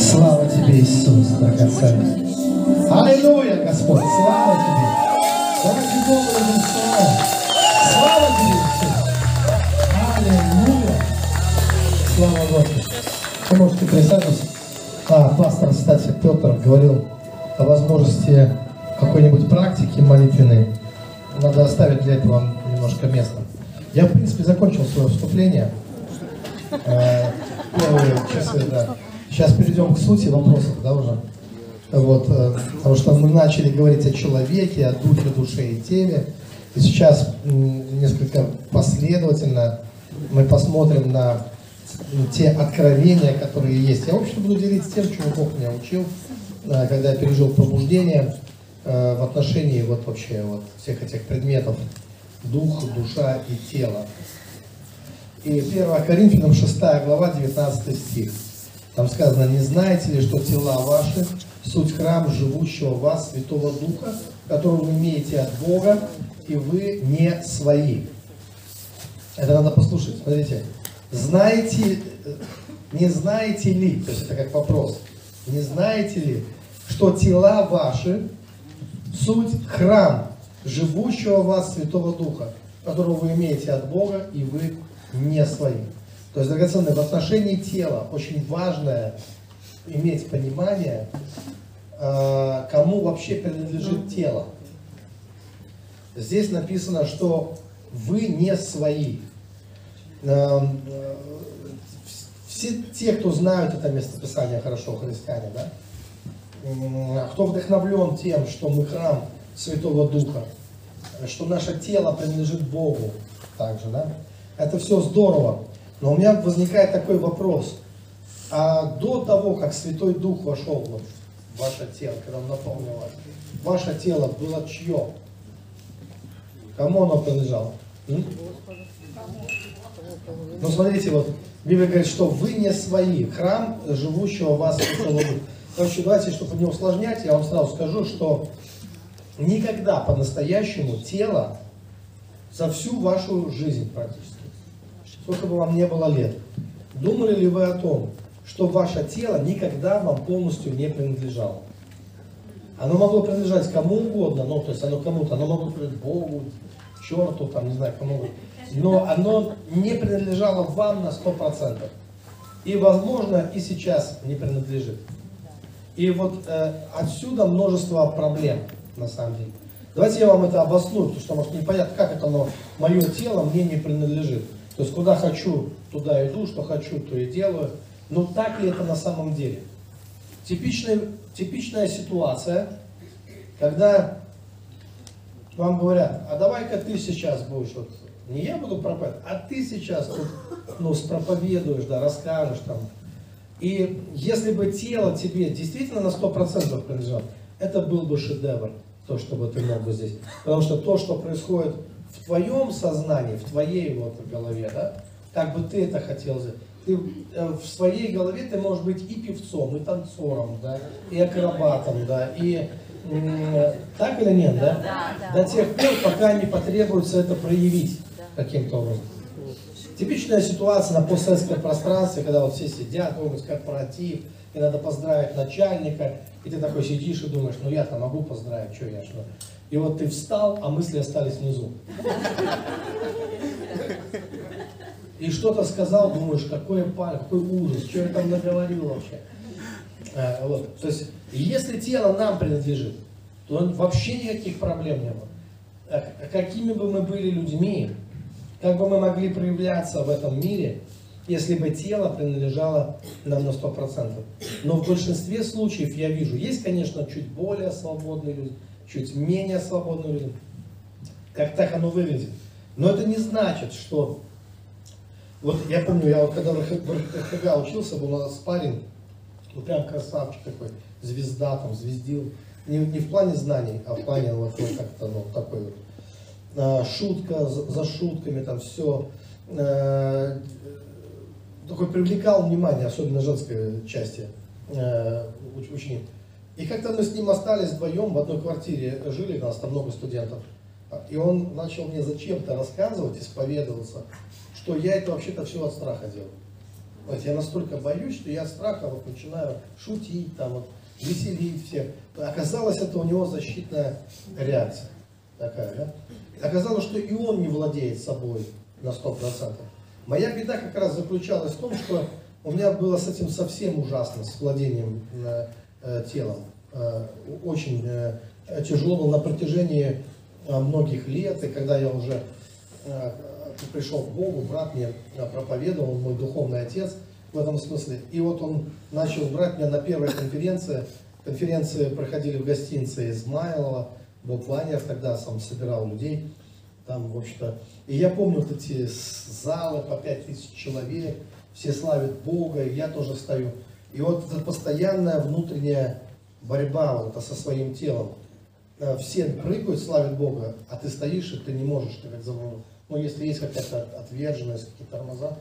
Слава Тебе, Иисус, драгоценный. Аллилуйя, Господь, слава Тебе. Давайте Богу словом. Слава Тебе, Иисус. Аллилуйя. Слава Господу. Вы можете присаживаться. А, пастор, кстати, Петр говорил о возможности какой-нибудь практики молитвенной. Надо оставить для этого немножко места. Я, в принципе, закончил свое вступление. Э, Первые часы, да. Сейчас перейдем к сути вопросов, да, уже. Вот, э, потому что мы начали говорить о человеке, о духе, душе и теле. И сейчас несколько последовательно мы посмотрим на те откровения, которые есть. Я, в общем, буду делиться тем, чему Бог меня учил, э, когда я пережил пробуждение э, в отношении вот вообще вот всех этих предметов дух, душа и тело. И 1 Коринфянам 6 глава, 19 стих. Там сказано, не знаете ли, что тела ваши суть храм живущего в вас Святого Духа, которого вы имеете от Бога, и вы не свои. Это надо послушать. Смотрите. Знаете, э, не знаете ли, то есть это как вопрос, не знаете ли, что тела ваши суть храм живущего в вас Святого Духа, которого вы имеете от Бога, и вы не свои. То есть, драгоценные, в отношении тела очень важное иметь понимание, э, кому вообще принадлежит тело. Здесь написано, что вы не свои. Э, э, Все те, кто знают это местописание хорошо, христиане, да? М, Кто вдохновлен тем, что мы храм Святого Духа, что наше тело принадлежит Богу также, да? Это все здорово. Но у меня возникает такой вопрос. А до того, как Святой Дух вошел в ваше тело, когда Он наполнил вас, ваше тело было чье? Кому оно принадлежало? М? Ну, смотрите, вот Библия говорит, что вы не свои, храм живущего вас Святого Духа. Короче, давайте, чтобы не усложнять, я вам сразу скажу, что никогда по-настоящему тело за всю вашу жизнь практически, сколько бы вам не было лет, думали ли вы о том, что ваше тело никогда вам полностью не принадлежало? Оно могло принадлежать кому угодно, ну, то есть оно кому-то, оно могло принадлежать Богу, черту, там, не знаю, кому. Но оно не принадлежало вам на 100%. И, возможно, и сейчас не принадлежит. И вот э, отсюда множество проблем, на самом деле. Давайте я вам это обосную, потому что, может, непонятно, как это оно, мое тело мне не принадлежит. То есть, куда хочу, туда иду, что хочу, то и делаю. Но так ли это на самом деле? Типичная, типичная ситуация, когда вам говорят, а давай-ка ты сейчас будешь, вот, не я буду проповедовать, а ты сейчас тут, ну, спроповедуешь, да, расскажешь там. И если бы тело тебе действительно на 100% принадлежало, это был бы шедевр, то, что бы ты мог бы здесь. Потому что то, что происходит в твоем сознании, в твоей вот голове, да, как бы ты это хотел сделать, ты э, в своей голове ты можешь быть и певцом, и танцором, да, и акробатом, да, и так или нет, да? Да, да. До тех пор, пока не потребуется это проявить каким-то образом. Типичная ситуация на постсоветском пространстве, когда вот все сидят, какой-нибудь корпоратив, и надо поздравить начальника, и ты такой сидишь и думаешь, ну я-то могу поздравить, что я, что. И вот ты встал, а мысли остались внизу. И что-то сказал, думаешь, какой паль, какой ужас, что я там наговорил вообще. Э, вот. То есть, если тело нам принадлежит, то вообще никаких проблем не было. Э, Какими бы мы были людьми, как бы мы могли проявляться в этом мире, если бы тело принадлежало нам на 100%. Но в большинстве случаев я вижу, есть, конечно, чуть более свободные люди, чуть менее свободные люди. Как так оно выглядит. Но это не значит, что... Вот я помню, я вот когда в РХГ учился, был у нас парень, ну прям красавчик такой, звезда там, звездил. Не, не в плане знаний, а в плане вот, вот как-то, ну, такой вот. А, шутка за, за шутками, там все. такой привлекал внимание, особенно женской части ученик. И как-то мы с ним остались вдвоем в одной квартире, жили, у нас там много студентов. И он начал мне зачем-то рассказывать, исповедоваться, что я это вообще-то все от страха делал. Вот я настолько боюсь, что я от страха вот начинаю шутить, там, вот, веселить всех. Оказалось, это у него защитная реакция такая, да? Оказалось, что и он не владеет собой на 100%. Моя беда как раз заключалась в том, что у меня было с этим совсем ужасно, с владением э, телом. Э, очень э, тяжело было на протяжении э, многих лет, и когда я уже э, пришел к Богу, брат мне э, проповедовал, мой духовный отец в этом смысле. И вот он начал брать меня на первой конференции. Конференции проходили в гостинице Измайлова, Бог Ванер тогда сам собирал людей. Там, в общем-то, и я помню вот эти залы по пять тысяч человек, все славят Бога, и я тоже стою. И вот эта постоянная внутренняя борьба вот это со своим телом. Э, все прыгают, славят Бога, а ты стоишь, и ты не можешь, ты как заманул. Ну, если есть какая-то отверженность, какие-то тормоза,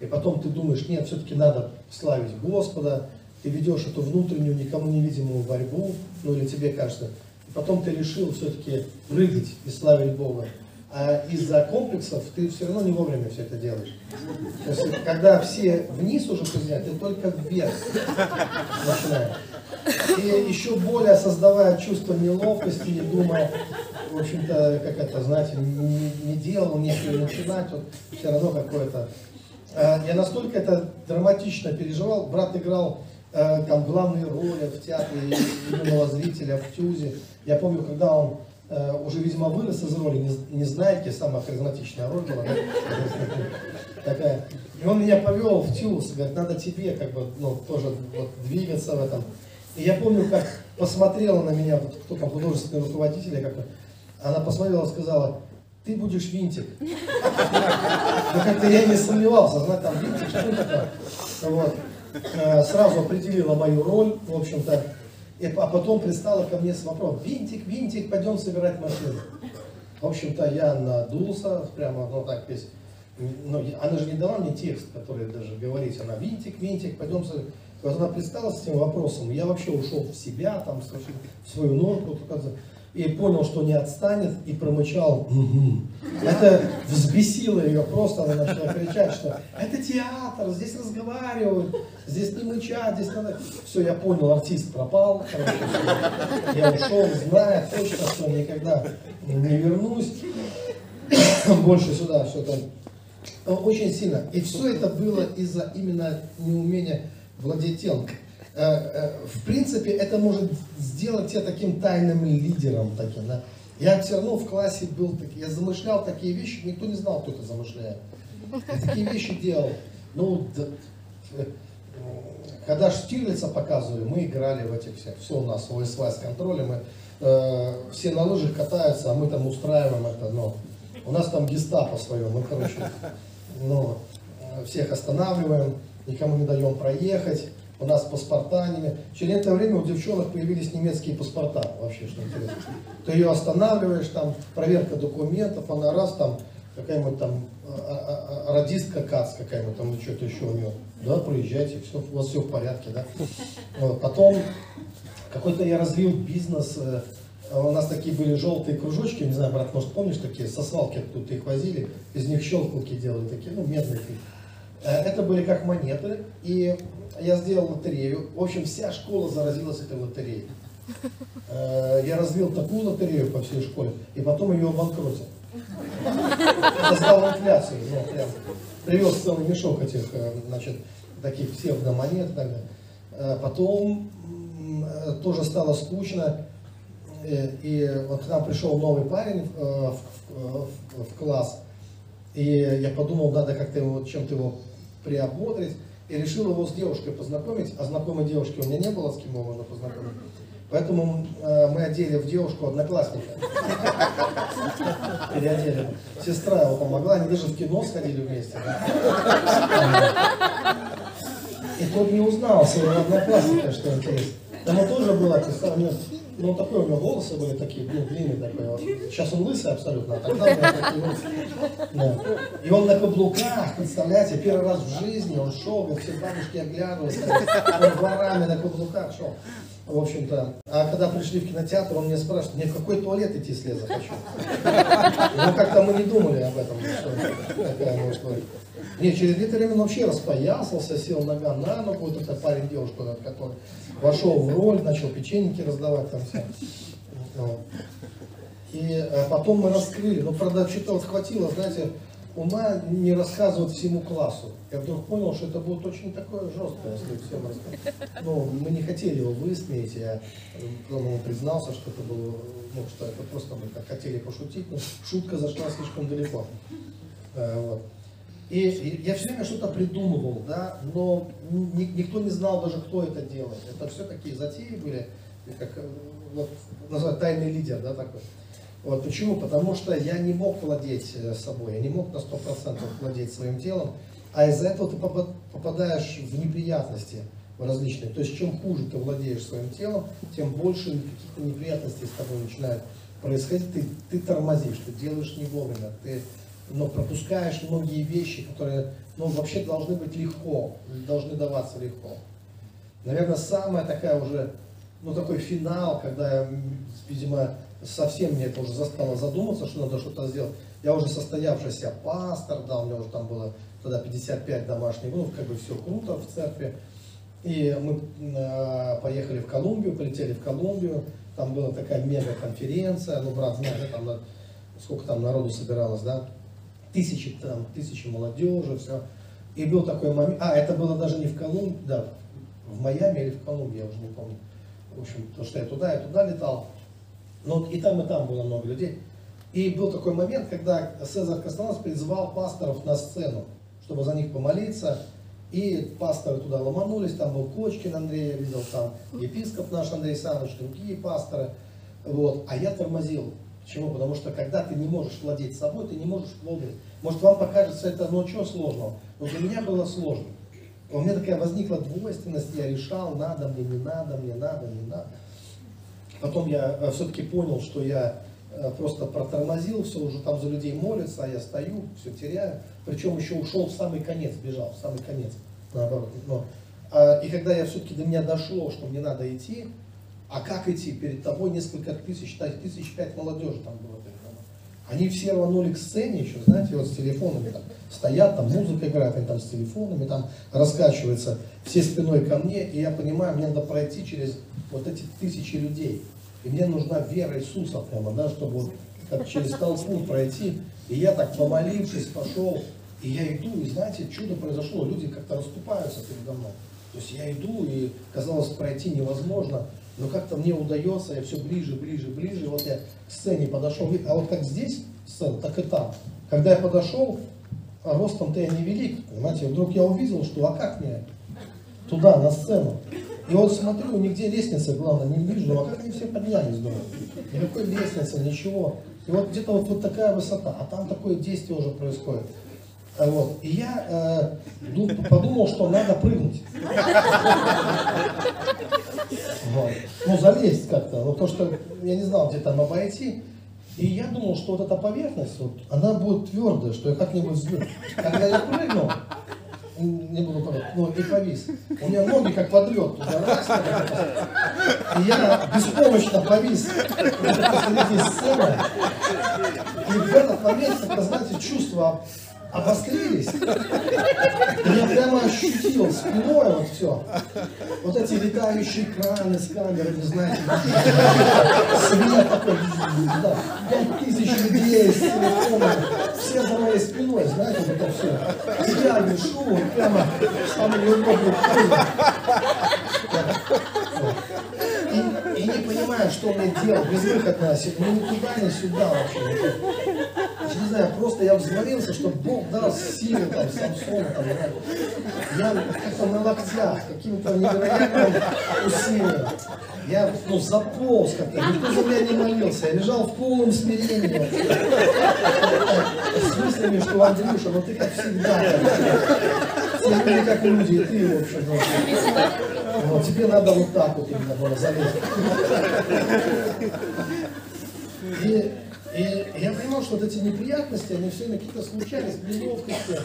и потом ты думаешь, нет, все-таки надо славить Господа, ты ведешь эту внутреннюю, никому невидимую борьбу, ну или тебе кажется, и потом ты решил все-таки прыгать и славить Бога. А из-за комплексов ты все равно не вовремя все это делаешь. То есть, когда все вниз уже поднять, ты только вверх начинаешь. И еще более создавая чувство неловкости и думая, в общем-то, как это, знаете, не, не делал, нечего начинать, вот все равно какое-то. А, я настолько это драматично переживал. Брат играл э, там главные роли в театре юного зрителя, в Тюзе. Я помню, когда он уже, видимо, вырос из роли, не, не знаете, самая харизматичная роль была, такая. И он меня повел в Тюз, говорит, надо тебе как бы, ну, тоже вот, двигаться в этом. И я помню, как посмотрела на меня, вот, кто там художественный руководитель, как она посмотрела и сказала, ты будешь винтик. Ну, как-то я не сомневался, знать там винтик, что такое. Вот. Э, сразу определила мою роль, в общем-то. И, а потом пристала ко мне с вопросом, винтик, винтик, пойдем собирать машину. В общем-то, я надулся, прямо, ну так весь. Ну, она же не дала мне текст, который даже говорить, она винтик, винтик, пойдем собирать. Она пристала с этим вопросом, я вообще ушел в себя, там, в свою норку, и понял, что не отстанет, и промычал «Угу». Это взбесило ее просто, она начала кричать, что это театр, здесь разговаривают, здесь не мычат, здесь надо... Все, я понял, артист пропал, короче, я ушел, зная точно, что никогда не вернусь больше сюда, что-то очень сильно. И все это было из-за именно неумения владеть телом. Э, э, в принципе, это может сделать тебя таким тайным лидером таким, да. Я все равно в классе был, я замышлял такие вещи, никто не знал, кто это замышляет. Я такие вещи делал. Ну, э, когда Штирлица показывали, мы играли в этих всех, все у нас ОСВ с контролем, мы, э, все на лыжах катаются, а мы там устраиваем это, но у нас там гестапо свое, мы, короче, ну, всех останавливаем, никому не даем проехать, у нас паспорта. Через это время у девчонок появились немецкие паспорта, вообще, что интересно. Ты ее останавливаешь, там, проверка документов, она раз там, какая-нибудь там а, а, а, радистка КАЦ какая-нибудь там, что-то еще у нее. Да, проезжайте, все, у вас все в порядке, да. Вот, потом какой-то я развил бизнес, э, у нас такие были желтые кружочки, не знаю, брат, может помнишь такие, со свалки тут их возили, из них щелкалки делали такие, ну, медные. Э, это были как монеты, и я сделал лотерею. В общем, вся школа заразилась этой лотереей. Э, я развил такую лотерею по всей школе, и потом ее обанкротил. Создал инфляцию. Ну, прям. Привез целый мешок этих, э, значит, таких псевдомонет. И так далее. Э, потом тоже стало скучно. И вот к нам пришел новый парень в, в, в, класс. И я подумал, надо как-то его, чем-то его приободрить и решил его с девушкой познакомить, а знакомой девушки у меня не было, с кем его можно познакомить. Поэтому э, мы одели в девушку одноклассника. Переодели. Сестра его помогла, они даже в кино сходили вместе. И тот не узнал своего одноклассника, что интересно. Ему тоже было, представь, ну, такой у него волосы были такие, ну, длинные такой. Вот. Сейчас он лысый абсолютно, а тогда он такой Да. И он на каблуках, представляете, первый раз в жизни он шел, как все бабушки оглядывались, он дворами на каблуках шел. В общем-то, а когда пришли в кинотеатр, он мне спрашивает, мне в какой туалет идти слезать хочу? Ну, как-то мы не думали об этом, что такая может быть. Не, через некоторое время он вообще распоясался, сел нога на ногу, вот этот парень, девушка, который вошел в роль, начал печеньки раздавать там все. И а потом мы раскрыли, но правда что-то вот хватило, знаете, ума не рассказывать всему классу. Я вдруг понял, что это будет очень такое жесткое, если всем рассказать. Ну, мы не хотели его высмеять, я потом он признался, что это было, ну, что это просто мы так хотели пошутить, но шутка зашла слишком далеко. А, вот. И, я все время что-то придумывал, да, но ни, никто не знал даже, кто это делает. Это все такие затеи были, как э, вот, называют тайный лидер, да, такой. Вот почему? Потому что я не мог владеть э, собой, я не мог на 100% владеть своим телом, а из-за этого ты попадаешь в неприятности различные. То есть чем хуже ты владеешь своим телом, тем больше каких-то неприятностей с тобой начинает происходить. Ты, ты тормозишь, ты делаешь не вовремя, ты но пропускаешь многие вещи, которые ну, вообще должны быть легко, должны даваться легко. Наверное, самая такая уже, ну такой финал, когда я, видимо, совсем мне это уже застало задуматься, что надо что-то сделать. Я уже состоявшийся пастор, да, у меня уже там было тогда 55 домашних групп, как бы все круто в церкви. И мы э, поехали в Колумбию, полетели в Колумбию, там была такая мега-конференция, ну, брат знает, там, сколько там народу собиралось, да, тысячи, там, тысячи молодежи, все. И был такой момент, а, это было даже не в Колумбии, да, в Майами или в Колумбии, я уже не помню. В общем, то, что я туда и туда летал. Но и там, и там было много людей. И был такой момент, когда Цезарь Кастанас призвал пасторов на сцену, чтобы за них помолиться. И пасторы туда ломанулись, там был Кочкин Андрей, я видел, там епископ наш Андрей Саныч, другие пасторы. Вот. А я тормозил. Почему? Потому что когда ты не можешь владеть собой, ты не можешь владеть. Может вам покажется это, ну что сложного? Но для меня было сложно. У меня такая возникла двойственность, я решал, надо мне, не надо, мне надо, не надо. Потом я э, все-таки понял, что я э, просто протормозил, все уже там за людей молятся, а я стою, все теряю. Причем еще ушел в самый конец, бежал в самый конец, наоборот. Но, а, и когда я все-таки до меня дошло, что мне надо идти, а как идти? Перед тобой несколько тысяч, тысяч пять молодежи там было Они все рванули к сцене еще, знаете, вот с телефонами там стоят, там музыка играет, они там с телефонами там раскачиваются, все спиной ко мне, и я понимаю, мне надо пройти через вот эти тысячи людей. И мне нужна вера Иисуса прямо, да, чтобы вот как через толпу пройти. И я так помолившись пошел, и я иду, и знаете, чудо произошло, люди как-то расступаются передо мной. То есть я иду, и казалось пройти невозможно, но как-то мне удается, я все ближе, ближе, ближе, вот я к сцене подошел, а вот как здесь сцена, так и там. Когда я подошел, а ростом-то я не велик, понимаете, вдруг я увидел, что а как мне туда, на сцену? И вот смотрю, нигде лестницы, главное, не вижу, а как они все поднялись, думаю. Никакой лестницы, ничего. И вот где-то вот, вот такая высота, а там такое действие уже происходит. А вот. И я э, подумал, что надо прыгнуть. Вот. Ну, залезть как-то. Ну, то, что я не знал, где там обойти. И я думал, что вот эта поверхность, вот, она будет твердая, что я как-нибудь взлю. Когда я прыгнул, не буду говорить, ну и повис. У меня ноги как подлет туда раз, и я беспомощно повис посреди сцены. И в этот момент, как знаете, чувство обострились. Я прямо ощутил спиной вот все. Вот эти летающие краны с камерами, знаете, свет такой, да, пять тысяч людей с телефонами, все за моей спиной, знаете, вот это все. И я вешу, прямо самый неудобный и, и не понимаю, что мне делать, безвыходно, ну ни туда, ни сюда вообще не знаю, просто я взмолился, чтобы Бог дал силы там, Самсону, там, я как-то на локтях, каким-то невероятным усилием. Я ну, заполз как-то, никто за меня не молился, я лежал в полном смирении. С мыслями, что Андрюша, ну ты как всегда. Все люди как люди, и ты, в общем. Вот. Тебе надо вот так вот именно было залезть. И я понимал, что вот эти неприятности, они все какие-то случались, неловкости.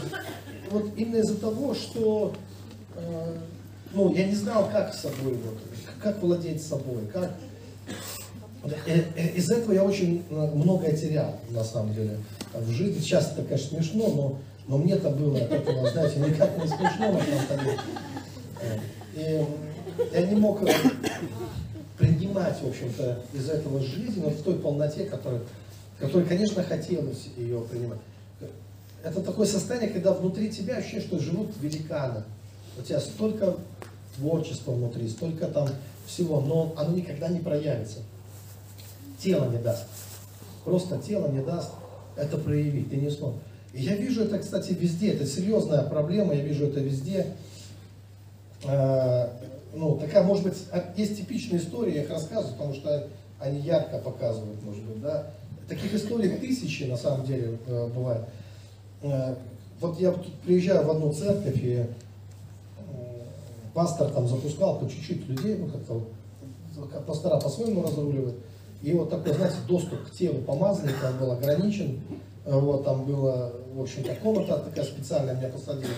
Вот именно из-за того, что э, ну, я не знал, как с собой, вот, как владеть собой, как... Э, э, из-за этого я очень многое терял, на самом деле, в жизни. Сейчас это, конечно, смешно, но Но мне-то было от этого, знаете, никак не смешно на самом деле. И я не мог принимать, в общем-то, из этого жизни, но в той полноте, которой, которой, конечно, хотелось ее принимать. Это такое состояние, когда внутри тебя ощущение, что живут великаны. У тебя столько творчества внутри, столько там всего, но оно никогда не проявится. Тело не даст. Просто тело не даст это проявить, ты не сможешь. И я вижу это, кстати, везде, это серьезная проблема, я вижу это везде. А, ну, такая, может быть, есть типичные истории, я их рассказываю, потому что они ярко показывают, может быть, да. Таких историй тысячи, на самом деле, э, бывает. Э, вот я приезжаю в одну церковь, и э, пастор там запускал по чуть-чуть людей, ну, как-то пастора по-своему разруливают. И вот такой, знаете, доступ к телу помазанника был ограничен. Вот, там было, в общем-то, комната такая специальная, меня посадили.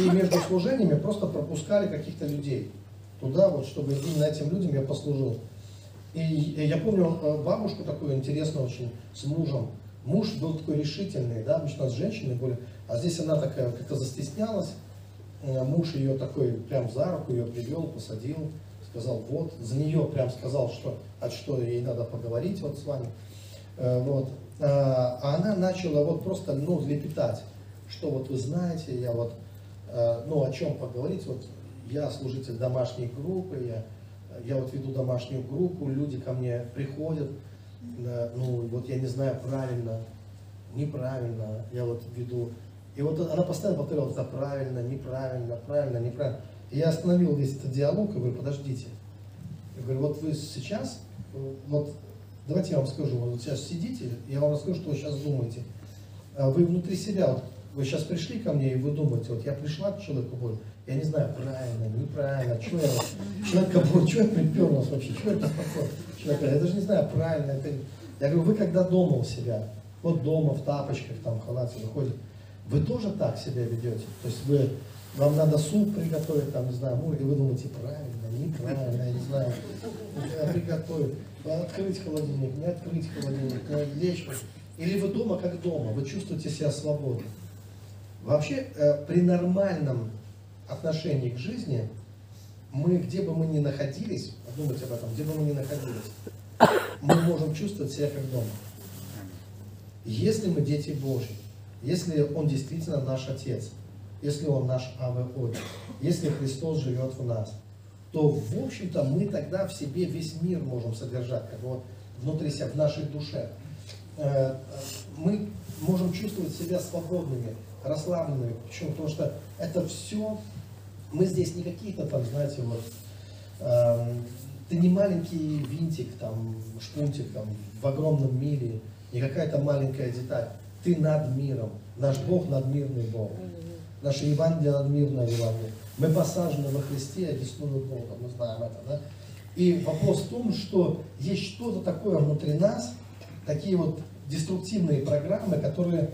И между служениями просто пропускали каких-то людей туда, вот, чтобы именно этим людям я послужил. И я помню э, бабушку такую интересную очень, с мужем. Муж был такой решительный, да, обычно с женщиной были, а здесь она такая как-то застеснялась. Э, муж ее такой прям за руку ее привел, посадил, сказал, вот, за нее прям сказал, что, от что ей надо поговорить вот с вами. Э, вот. А она начала вот просто, ну, лепетать, что вот вы знаете, я вот, ну, о чем поговорить, вот я служитель домашней группы, я, я вот веду домашнюю группу, люди ко мне приходят, ну вот я не знаю правильно, неправильно, я вот веду. И вот она постоянно повторяла, это правильно, неправильно, правильно, неправильно. И я остановил весь этот диалог и говорю, подождите. Я говорю, вот вы сейчас, вот давайте я вам скажу, вот сейчас сидите, я вам расскажу, что вы сейчас думаете. А вы внутри себя, вот, вы сейчас пришли ко мне и вы думаете, вот я пришла к человеку боль, я не знаю, правильно, неправильно, что я, человека, что я приперлась вообще, что это такое? Человек я даже не знаю, правильно это. Я говорю, вы когда дома у себя, вот дома в тапочках, там, в халате выходите, вы тоже так себя ведете? То есть вы, вам надо суп приготовить, там, не знаю, и вы думаете, правильно, неправильно, я не знаю, я приготовить, открыть холодильник, не открыть холодильник, лечь. Или вы дома как дома, вы чувствуете себя свободно. Вообще, э, при нормальном отношении к жизни, мы, где бы мы ни находились, подумайте об этом, где бы мы ни находились, мы можем чувствовать себя как дома. Если мы дети Божьи, если Он действительно наш Отец, если Он наш Авы Отец, если Христос живет в нас, то, в общем-то, мы тогда в себе весь мир можем содержать, как вот внутри себя, в нашей душе. Э, мы можем чувствовать себя свободными, расслабленными. Почему? Потому что это все мы здесь не какие-то там, знаете, вот, э, ты не маленький винтик, там, шпунтик там, в огромном мире, не какая-то маленькая деталь. Ты над миром. Наш Бог надмирный Бог. Наше Евангелие надмирное Евангелие. Мы посажены во Христе, одесную Бога, мы знаем это, да? И вопрос в том, что есть что-то такое внутри нас, такие вот деструктивные программы, которые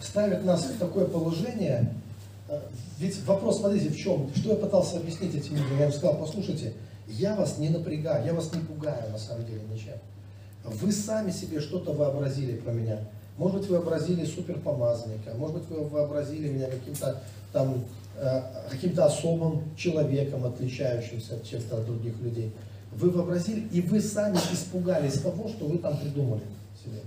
ставят нас в такое положение, ведь вопрос, смотрите, в чем? Что я пытался объяснить этим людям? Я им сказал, послушайте, я вас не напрягаю, я вас не пугаю на самом деле ничем. Вы сами себе что-то вообразили про меня. Может быть, вы вообразили суперпомазанника, может быть, вы вообразили меня каким-то там э, каким-то особым человеком, отличающимся от чем-то от других людей. Вы вообразили, и вы сами испугались того, что вы там придумали себе.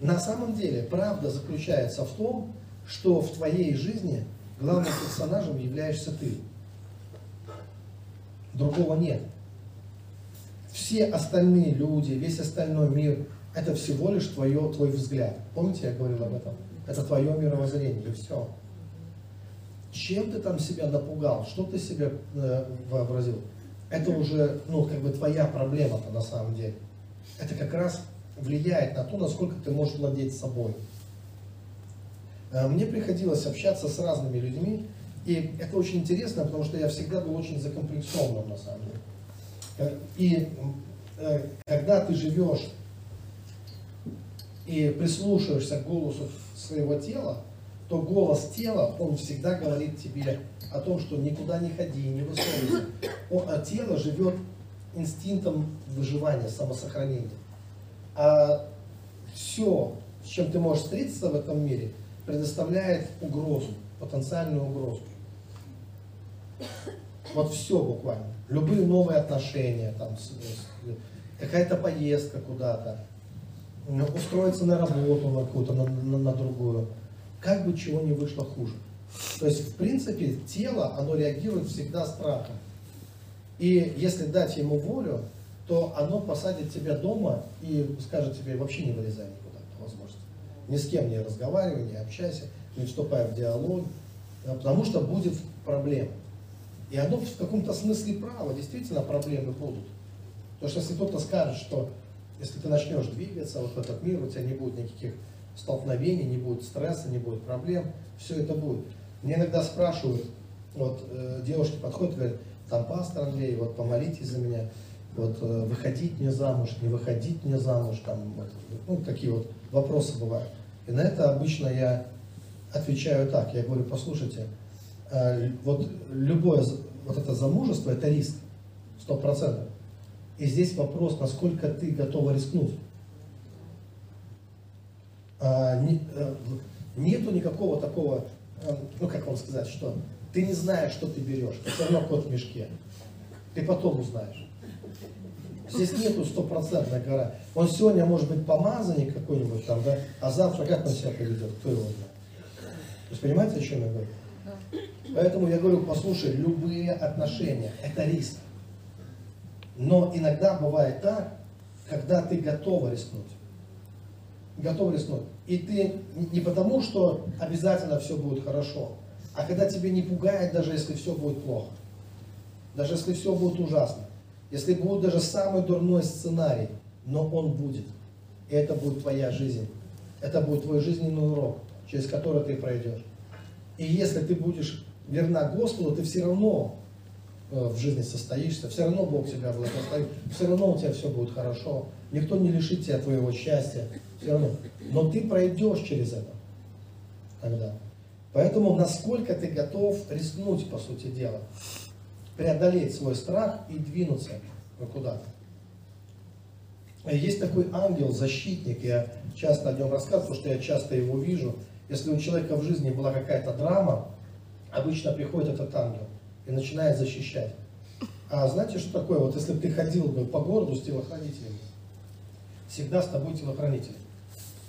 На самом деле, правда заключается в том, что в твоей жизни Главным персонажем являешься ты. Другого нет. Все остальные люди, весь остальной мир, это всего лишь твое, твой взгляд. Помните, я говорил об этом? Это твое мировоззрение, и все. Чем ты там себя напугал, что ты себе э, вообразил, это уже, ну, как бы твоя проблема-то на самом деле. Это как раз влияет на то, насколько ты можешь владеть собой. Э, мне приходилось общаться с разными людьми, и это очень интересно, потому что я всегда был очень закомплексованным на самом деле. Э, и э, когда ты живешь и прислушиваешься к голосу своего тела, то голос тела, он всегда говорит тебе о том, что никуда не ходи, не высовывайся. А тело живет инстинктом выживания, самосохранения. А все, с чем ты можешь встретиться в этом мире, предоставляет угрозу, потенциальную угрозу. Вот все буквально. Любые новые отношения, там, какая-то поездка куда-то, устроиться на работу на какую-то, на, на, на другую. Как бы чего не вышло хуже. То есть, в принципе, тело, оно реагирует всегда страхом. И если дать ему волю, то оно посадит тебя дома и скажет тебе, вообще не вылезай. Ни с кем не разговаривай, не общайся, не вступай в диалог, потому что будет проблема. И оно в каком-то смысле право, действительно проблемы будут. Потому что если кто-то скажет, что если ты начнешь двигаться вот в этот мир, у тебя не будет никаких столкновений, не будет стресса, не будет проблем, все это будет. Мне иногда спрашивают, вот э, девушки подходят, говорят, там пастор Андрей, вот помолитесь за меня, вот э, выходить мне замуж, не выходить мне замуж, там, вот, ну, такие вот вопросы бывают. И на это обычно я отвечаю так, я говорю, послушайте, э, вот любое вот это замужество, это риск, сто процентов. И здесь вопрос, насколько ты готова рискнуть. А, э, нету никакого такого, э, ну как вам сказать, что ты не знаешь, что ты берешь, ты все равно кот в мешке. Ты потом узнаешь. Здесь нету стопроцентной гора. Он сегодня может быть помазанник какой-нибудь там, да, а завтра как он себя поведет, кто его знает. То есть понимаете, о чем я говорю? Поэтому я говорю, послушай, любые отношения – это риск. Но иногда бывает так, когда ты готова рискнуть. Готов рискнуть. И ты не потому, что обязательно все будет хорошо, а когда тебе не пугает, даже если все будет плохо. Даже если все будет ужасно. Если будет даже самый дурной сценарий, но он будет. И это будет твоя жизнь. Это будет твой жизненный урок, через который ты пройдешь. И если ты будешь верна Господу, ты все равно э, в жизни состоишься, все равно Бог тебя благословит, все равно у тебя все будет хорошо. Никто не лишит тебя твоего счастья, все равно. Но ты пройдешь через это тогда. Поэтому насколько ты готов рискнуть, по сути дела, преодолеть свой страх и двинуться куда-то. Есть такой ангел, защитник, я часто о нем рассказываю, потому что я часто его вижу. Если у человека в жизни была какая-то драма, обычно приходит этот ангел и начинает защищать. А знаете, что такое? Вот если бы ты ходил бы по городу с телохранителем, всегда с тобой телохранитель,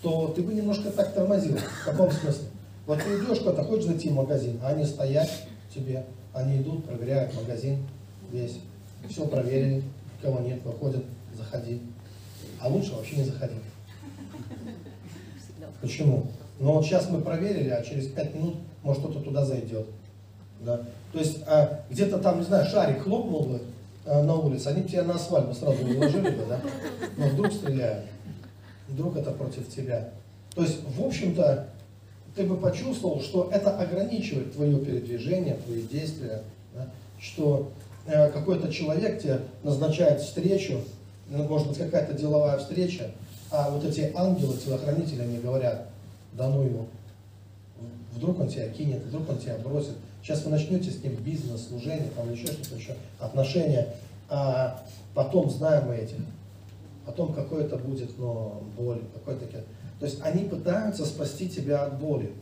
то ты бы немножко так тормозил. В каком смысле? Вот ты идешь куда-то, хочешь зайти в магазин, а они стоят тебе, они идут, проверяют магазин весь, все проверили, кого нет, выходят, заходи. А лучше вообще не заходи. Почему? Но вот сейчас мы проверили, а через 5 минут, может, кто-то туда зайдет. Да? То есть а, где-то там, не знаю, шарик хлопнул бы а, на улице, они тебя на асфальт бы сразу уложили бы, да? Но вдруг стреляют. Вдруг это против тебя. То есть, в общем-то, ты бы почувствовал, что это ограничивает твое передвижение, твои действия, да? что э, какой-то человек тебе назначает встречу, ну, может быть какая-то деловая встреча, а вот эти ангелы, телохранители, они говорят, да ну его. Вдруг он тебя кинет, вдруг он тебя бросит. Сейчас вы начнете с ним бизнес, служение, там еще что-то еще, отношения. А потом знаем мы этих. Потом какое-то будет, но боль, какой-то... То есть они пытаются спасти тебя от боли.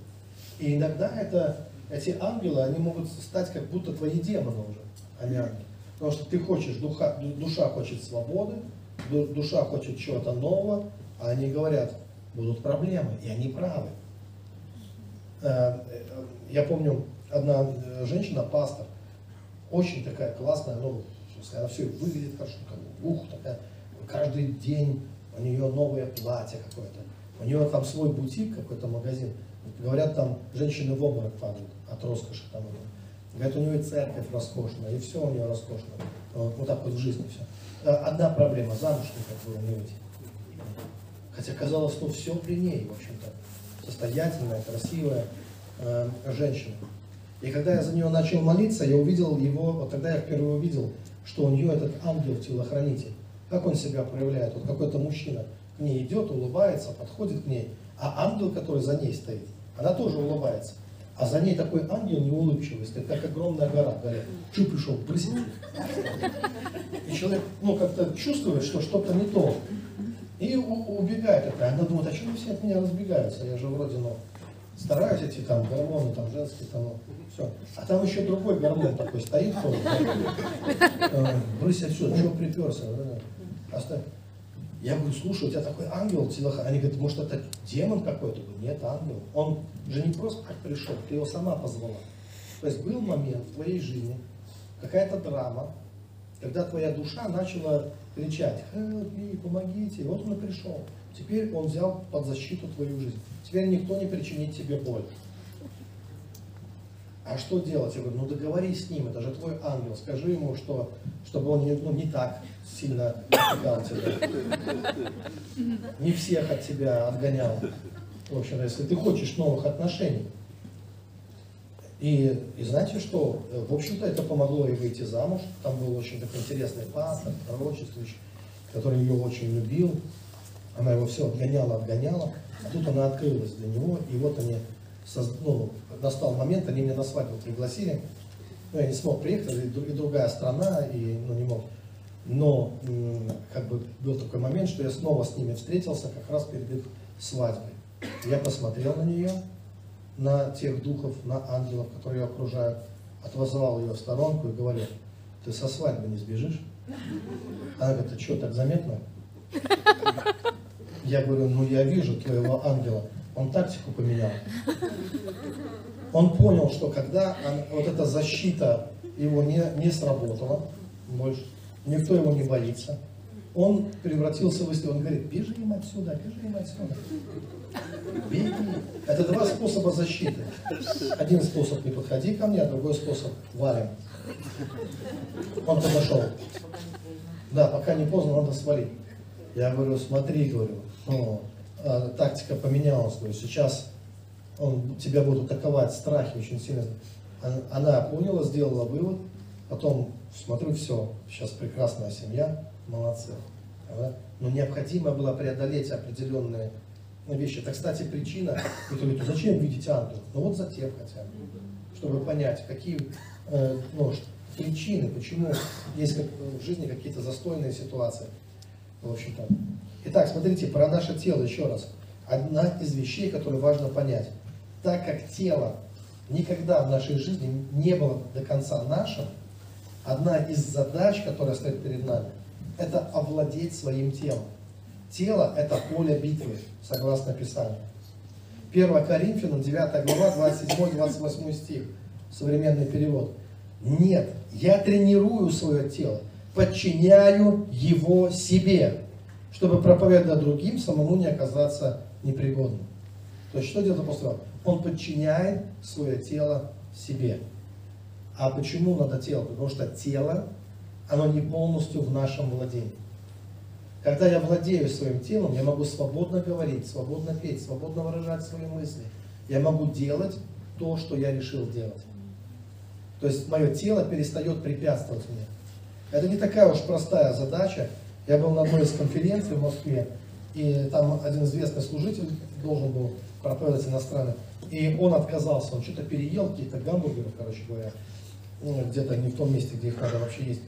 И иногда это, эти ангелы, они могут стать как будто твои демоны уже, а не ангелы. Потому что ты хочешь, духа, душа хочет свободы, душа хочет чего-то нового, а они говорят, будут проблемы, и они правы. Э, э, я помню, одна э, женщина, пастор, очень такая классная, ну, она все выглядит хорошо, как ух, такая, каждый день у нее новое платье какое-то, у нее там свой бутик, какой-то магазин. Говорят, там женщины в обморок падают от роскоши. Там, говорят, у нее и церковь роскошная, и все у нее роскошно. Вот, так вот в жизни все. Одна проблема, замуж никак было не выйти. Хотя казалось, ну все при ней, в общем-то. Состоятельная, красивая э, женщина. И когда я за нее начал молиться, я увидел его, вот тогда я впервые увидел, что у нее этот ангел-телохранитель. Как он себя проявляет? Вот какой-то мужчина к ней идет, улыбается, подходит к ней, а ангел, который за ней стоит, она тоже улыбается. А за ней такой ангел неулыбчивый, стоит, как огромная гора, говорят, что пришел, брызги. И человек, ну, как-то чувствует, что что-то не то. И убегает такая. Она думает, а что все от меня разбегаются? Я же вроде, ну, стараюсь эти там гормоны, там женские, там, ну, все. А там еще другой гормон такой стоит тоже. Э, Брысь отсюда, чего приперся? Оставь. Я говорю, слушай, у тебя такой ангел телохранитель. Они говорят, может это демон какой-то? Говорю, нет, ангел. Он же не просто так пришел, ты его сама позвала. То есть был момент в твоей жизни, какая-то драма, когда твоя душа начала кричать, me, помогите, и вот он и пришел. Теперь он взял под защиту твою жизнь. Теперь никто не причинит тебе боль. А что делать? Я говорю, ну договорись с ним, это же твой ангел, скажи ему, что, чтобы он не, ну, не так сильно отвлекал тебя. Не всех от тебя отгонял. В общем, если ты хочешь новых отношений. И, и знаете что? В общем-то, это помогло ей выйти замуж. Там был очень такой интересный пастор, пророчествующий, который ее очень любил. Она его все отгоняла, отгоняла. А тут она открылась для него. И вот они, ну, настал момент, они меня на свадьбу пригласили. Ну, я не смог приехать, и дру- и другая страна, и ну, не мог. Но как бы был такой момент, что я снова с ними встретился как раз перед их свадьбой. Я посмотрел на нее, на тех духов, на ангелов, которые ее окружают, отозвал ее в сторонку и говорю, ты со свадьбы не сбежишь? Она говорит, а что, так заметно? Я говорю, ну я вижу твоего ангела, он тактику поменял. Он понял, что когда вот эта защита его не, не сработала больше, никто его не боится, он превратился в истину. Он говорит, бежи им отсюда, бежи им отсюда. Беги. Это два способа защиты. Один способ не подходи ко мне, а другой способ валим. Он подошел. Да, пока не поздно, надо свалить. Я говорю, смотри, говорю, ну, а, тактика поменялась, говорю, сейчас он, тебя будут атаковать, страхи очень сильно. Она, поняла, сделала вывод, потом смотрю, все, сейчас прекрасная семья, молодцы. Но необходимо было преодолеть определенные ну, вещи. Это, кстати, причина, говорит, «Ну, зачем видеть ангелов? Ну вот затем хотя бы, чтобы понять, какие э, ну, причины, почему есть в жизни какие-то застойные ситуации. В общем-то. Итак, смотрите, про наше тело еще раз. Одна из вещей, которую важно понять. Так как тело никогда в нашей жизни не было до конца нашим, одна из задач, которая стоит перед нами, это овладеть своим телом. Тело – это поле битвы, согласно Писанию. 1 Коринфянам, 9 глава, 27-28 стих, современный перевод. Нет, я тренирую свое тело, подчиняю его себе, чтобы проповедовать другим, самому не оказаться непригодным. То есть что делает апостол? Он подчиняет свое тело себе. А почему надо тело? Потому что тело, оно не полностью в нашем владении. Когда я владею своим телом, я могу свободно говорить, свободно петь, свободно выражать свои мысли. Я могу делать то, что я решил делать. То есть мое тело перестает препятствовать мне. Это не такая уж простая задача. Я был на одной из конференций в Москве, и там один известный служитель должен был проповедовать иностранный. И он отказался, он что-то переел, каких-то гамбургеров, короче говоря, ну, где-то не в том месте, где их надо вообще есть.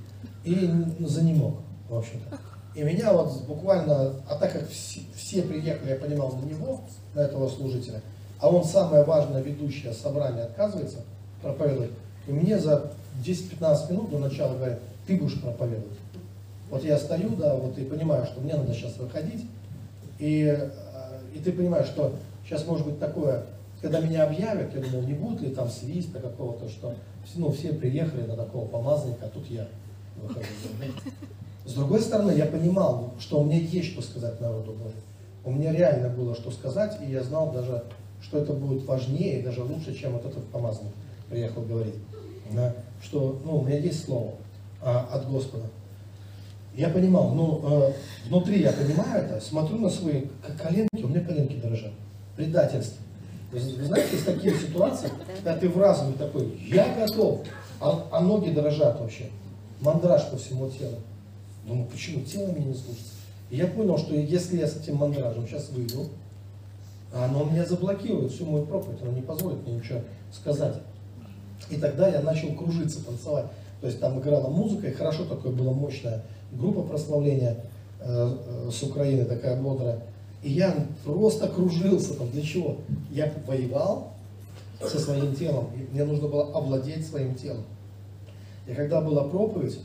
И ну, занемог, в общем-то. И меня вот буквально, а так как все приехали, я понимал, на него, на этого служителя, а он самое важное ведущее собрание отказывается проповедовать, и мне за 10-15 минут до начала говорят, ты будешь проповедовать. Вот я стою, да, вот и понимаю, что мне надо сейчас выходить, и, э, и ты понимаешь, что сейчас может быть такое, когда меня объявят, я думал, не будет ли там свиста какого-то, что ну, все приехали на такого помазанника, а тут я выхожу. С другой стороны, я понимал, что у меня есть что сказать народу Божьему. У меня реально было что сказать, и я знал даже, что это будет важнее даже лучше, чем вот этот помазанник приехал говорить. Да, что ну, у меня есть слово а, от Господа. Я понимал, ну, э, внутри я понимаю это, смотрю на свои коленки, у меня коленки дрожат. Предательство. Вы, вы знаете, есть такие ситуации, когда ты в разуме такой, я готов, а, а ноги дрожат вообще. Мандраж по всему телу. Думаю, почему тело меня не слушается? И я понял, что если я с этим мандражем сейчас выйду, оно меня заблокирует всю мою проповедь, оно не позволит мне ничего сказать. И тогда я начал кружиться, танцевать. То есть там играла музыка, и хорошо такое была мощная группа прославления. э, э, с Украины, такая бодрая. И я просто кружился там. Для чего? Я воевал со своим телом. И мне нужно было овладеть своим телом. И когда была проповедь,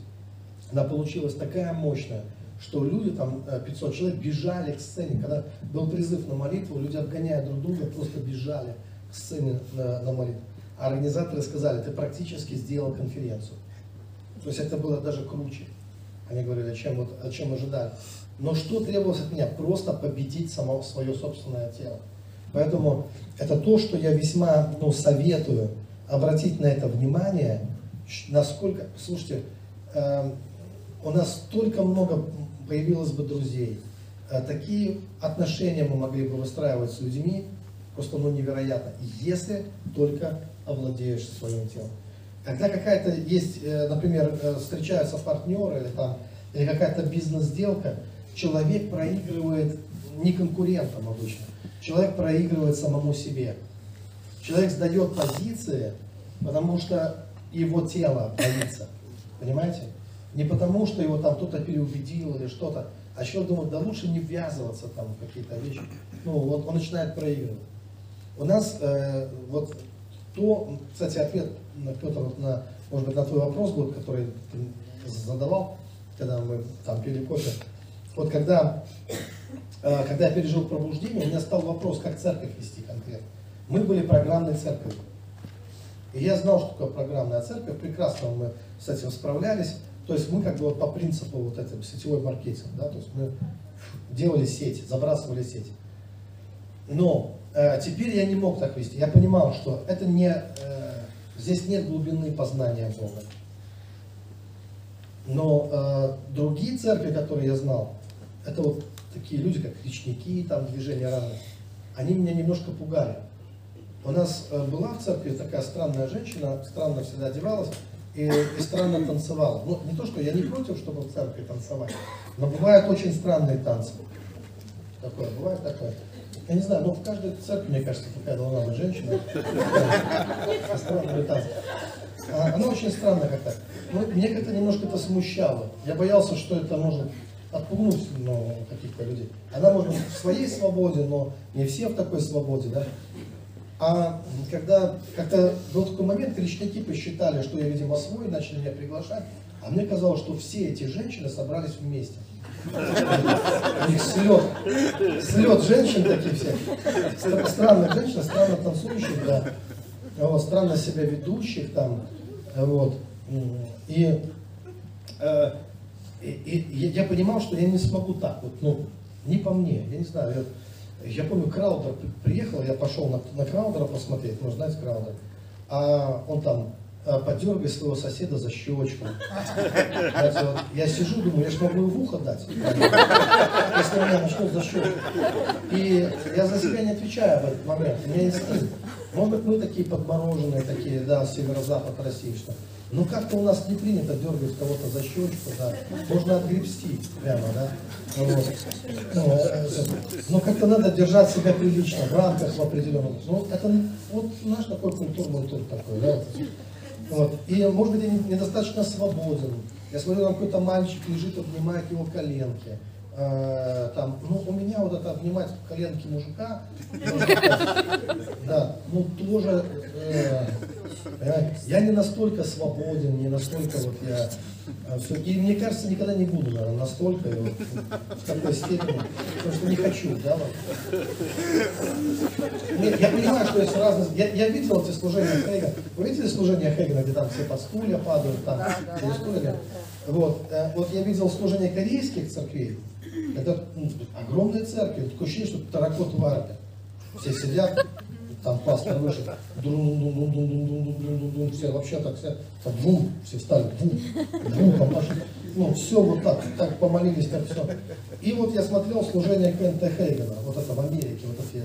она получилась такая мощная, что люди, там 500 э, человек, бежали к сцене. Когда был призыв на молитву, люди, обгоняя друг друга, просто бежали к сцене на, на молитву. А организаторы сказали, ты практически сделал конференцию. То есть это было даже круче. Они говорили, о чем, вот, о чем ожидали. Но что требовалось от меня? Просто победить само свое собственное тело. Поэтому это то, что я весьма ну, советую обратить на это внимание, насколько, слушайте, э, у нас столько много появилось бы друзей, э, такие отношения мы могли бы выстраивать с людьми, просто ну, невероятно, если только овладеешь своим телом. Когда какая-то есть, э, например, э, встречаются партнеры или, там, или какая-то бизнес-сделка, человек проигрывает не конкурентам обычно, человек проигрывает самому себе. Человек сдает позиции, потому что его тело боится. Понимаете? Не потому, что его там кто-то переубедил или что-то, а человек думает, да лучше не ввязываться там в какие-то вещи. Ну, вот он начинает проигрывать. У нас э, вот то, кстати, ответ, Петр, вот на, может быть, на твой вопрос будет, который ты задавал, когда мы там пили кофе. Вот когда, э, когда я пережил пробуждение, у меня стал вопрос, как церковь вести конкретно. Мы были программной церковью. И я знал, что такое программная церковь, прекрасно мы с этим справлялись. То есть мы как бы вот по принципу вот этого сетевой маркетинг, да, то есть мы делали сеть, забрасывали сеть. Но э, теперь я не мог так вести. Я понимал, что это не, э, здесь нет глубины познания Бога. Но э, другие церкви, которые я знал, это вот такие люди, как речники, там движения разные, они меня немножко пугали. У нас э, была в церкви такая странная женщина, странно всегда одевалась и, и странно танцевала. Ну, не то, что я не против, чтобы в церкви танцевать, но бывают очень странные танцы. Такое, бывает такое. Я не знаю, но в каждой церкви, мне кажется, такая должна быть женщина. А, она очень странная как-то. Ну, мне как-то немножко это смущало. Я боялся, что это может отпугнуть ну, каких-то людей. Она может быть в своей свободе, но не все в такой свободе, да. А когда как-то был такой момент, кричники посчитали, что я, видимо, свой, начали меня приглашать, а мне казалось, что все эти женщины собрались вместе. У них слет, слет женщин такие все. Странных женщин, странно танцующих, да. Вот, странно себя ведущих там. Вот. И, э, и, и я понимал, что я не смогу так вот, ну, не по мне, я не знаю, я, я помню, Краудер приехал, я пошел на, на Краудера посмотреть, можно знать Краудер, а он там подергай своего соседа за щечку. Я сижу, думаю, я же могу в ухо дать, если меня начнет за щечку. И я за себя не отвечаю в этот момент, у меня инстинкт. Может быть, мы такие подмороженные, такие, да, северо-запад России, что ну как-то у нас не принято дергать кого-то за щечку, да. Можно отгребсти прямо, да. Вот. Ну, э, но как-то надо держать себя прилично, в рамках в определенных. Ну, это вот наш такой культурный тур такой, да. Вот. И, может быть, я недостаточно свободен. Я смотрю, там какой-то мальчик лежит, обнимает его коленки. Э, там, ну, у меня вот это обнимать коленки мужика, да, ну, тоже, э, я не настолько свободен, не настолько вот я, э, все, и мне кажется, никогда не буду, наверное, настолько, вот, в такой степени, потому что не хочу, да, вот. Нет, я понимаю, что есть разные, я, я видел эти служения Хейга, вы видели служение Хейгена, где там все под стулья падают, там, да, да, стулья? Вот, э, вот я видел служение корейских церквей, это ну, огромная церковь, такое ощущение, что таракот в арке. Все сидят, там пастор вышел, все вообще так все, так бум, все встали, бум, бум, помаши. Ну, все вот так, так помолились, так все. И вот я смотрел служение Кента Хейгена, вот это в Америке, вот эти,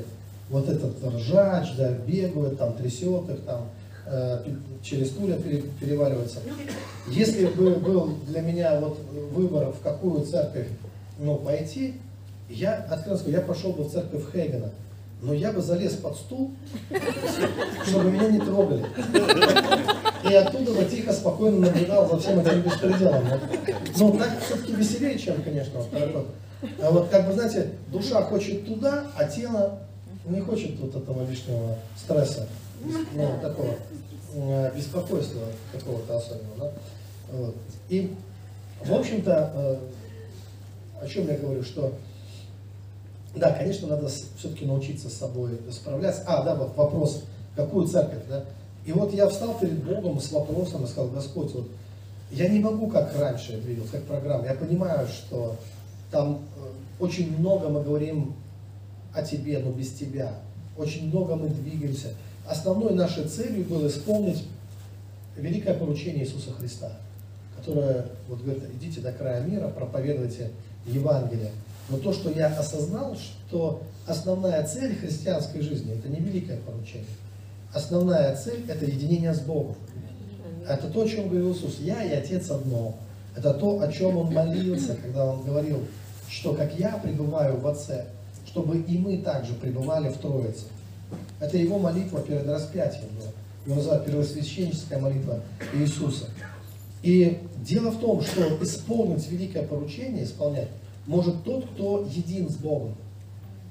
вот этот ржач, да, бегают, там трясет их, там, э, через стулья пере, переваливается. Если бы был для меня вот выбор, в какую церковь ну, пойти, я, откровенно скажу, я пошел бы в церковь Хейгена, но я бы залез под стул, чтобы меня не трогали. И оттуда бы тихо, спокойно наблюдал за всем этим беспределом. Ну, так все-таки веселее, чем, конечно, вот, а вот как бы, знаете, душа хочет туда, а тело не хочет вот этого лишнего стресса, ну, такого э, беспокойства какого-то особенного. Да? Вот. И, в общем-то, э, о чем я говорю, что да, конечно, надо все-таки научиться с собой справляться. А, да, вот вопрос, какую церковь, да? И вот я встал перед Богом с вопросом и сказал, Господь, вот я не могу, как раньше, видел, как программа. Я понимаю, что там э, очень много мы говорим о тебе, но без тебя. Очень много мы двигаемся. Основной нашей целью было исполнить великое поручение Иисуса Христа, которое вот говорит, идите до края мира, проповедуйте Евангелие. Но то, что я осознал, что основная цель христианской жизни, это не великое поручение. Основная цель – это единение с Богом. Это то, о чем говорил Иисус. Я и Отец одно. Это то, о чем Он молился, когда Он говорил, что как я пребываю в Отце, чтобы и мы также пребывали в Троице. Это его молитва перед распятием была. Его называют первосвященническая молитва Иисуса. И дело в том, что исполнить великое поручение, исполнять, может тот, кто един с Богом.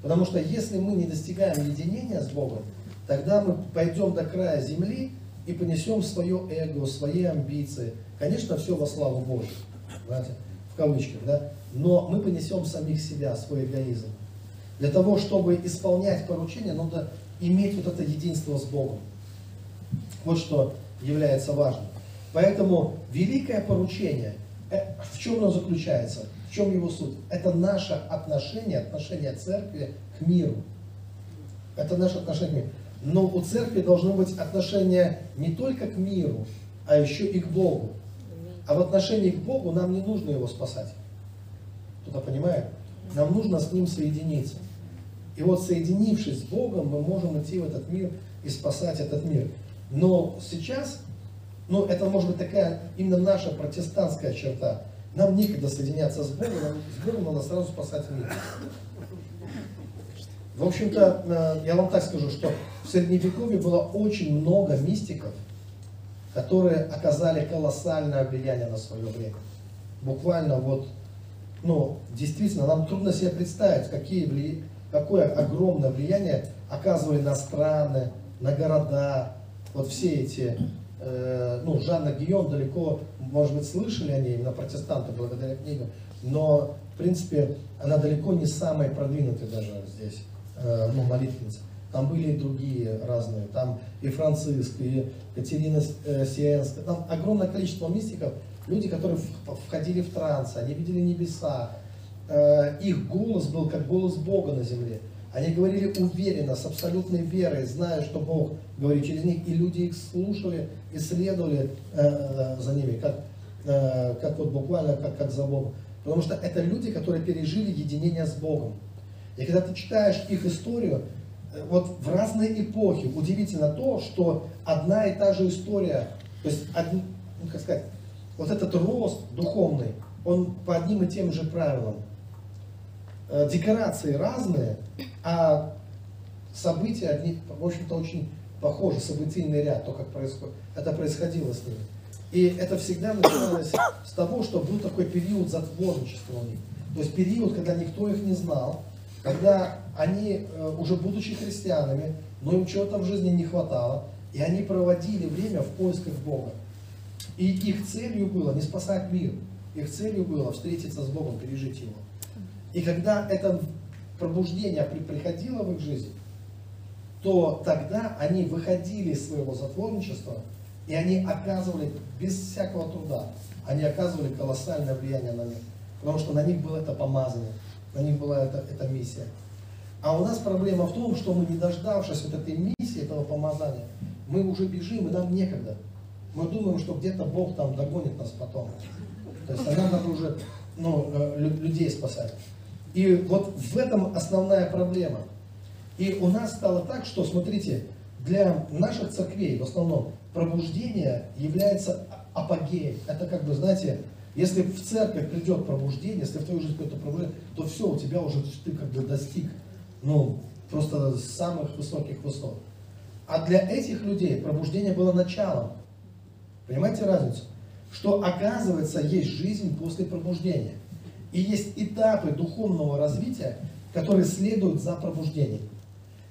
Потому что если мы не достигаем единения с Богом, тогда мы пойдем до края земли и понесем свое эго, свои амбиции. Конечно, все во славу Божию, знаете, в кавычках, да? Но мы понесем самих себя, свой эгоизм. Для того, чтобы исполнять поручения, надо иметь вот это единство с Богом. Вот что является важным. Поэтому великое поручение, э, в чем оно заключается? В чем его суть? Это наше отношение, отношение церкви к миру. Это наше отношение. Но у церкви должно быть отношение не только к миру, а еще и к Богу. А в отношении к Богу нам не нужно его спасать. Кто-то понимает? Нам нужно с ним соединиться. И вот соединившись с Богом, мы можем идти в этот мир и спасать этот мир. Но сейчас, ну это может быть такая именно наша протестантская черта. Нам некогда соединяться с Богом, нам, с Богом надо сразу спасать мир. В общем-то, э, я вам так скажу, что в Средневековье было очень много мистиков, которые оказали колоссальное влияние на свое время. Буквально вот, ну, действительно, нам трудно себе представить, какие вли... какое огромное влияние оказывали на страны, на города, вот все эти Э, ну, Жанна Гион далеко, может быть, слышали о ней, именно протестанты, благодаря книгам, но, в принципе, она далеко не самая продвинутая даже здесь, э, ну, молитвенница. Там были и другие разные, там и Франциск, и Катерина э, Сиенская, там огромное количество мистиков, люди, которые входили в транс, они видели небеса, их голос был как голос Бога на земле. Они говорили уверенно, с абсолютной верой, зная, что Бог говорит через них, и люди их слушали и следовали э, за ними, как, э, как вот буквально как, как за Богом. Потому что это люди, которые пережили единение с Богом. И когда ты читаешь их историю, э, вот в разные эпохи удивительно то, что одна и та же история, то есть, один, ну, как сказать, вот этот рост духовный, он по одним и тем же правилам. Э, декорации разные, а события, одни, в общем-то, очень похожи, событийный ряд, то, как происходит, это происходило с ними. И это всегда начиналось с того, что был такой период затворничества у них. То есть период, когда никто их не знал, когда они, э, уже будучи христианами, но им чего-то в жизни не хватало, и они проводили время в поисках Бога. И их целью было не спасать мир, их целью было встретиться с Богом, пережить Его. И когда это пробуждение приходило в их жизнь, то тогда они выходили из своего затворничества, и они оказывали без всякого труда, они оказывали колоссальное влияние на них. Потому что на них было это помазание, на них была эта, эта миссия. А у нас проблема в том, что мы, не дождавшись вот этой миссии, этого помазания, мы уже бежим, и нам некогда. Мы думаем, что где-то Бог там догонит нас потом. То есть нам надо уже ну, э, людей спасать. И вот в этом основная проблема. И у нас стало так, что, смотрите, для наших церквей в основном пробуждение является апогеем. Это как бы, знаете, если в церковь придет пробуждение, если в твою жизнь придет пробуждение, то все, у тебя уже ты как бы достиг, ну, просто самых высоких высот. А для этих людей пробуждение было началом. Понимаете разницу? Что оказывается есть жизнь после пробуждения. И есть этапы духовного развития, которые следуют за пробуждением.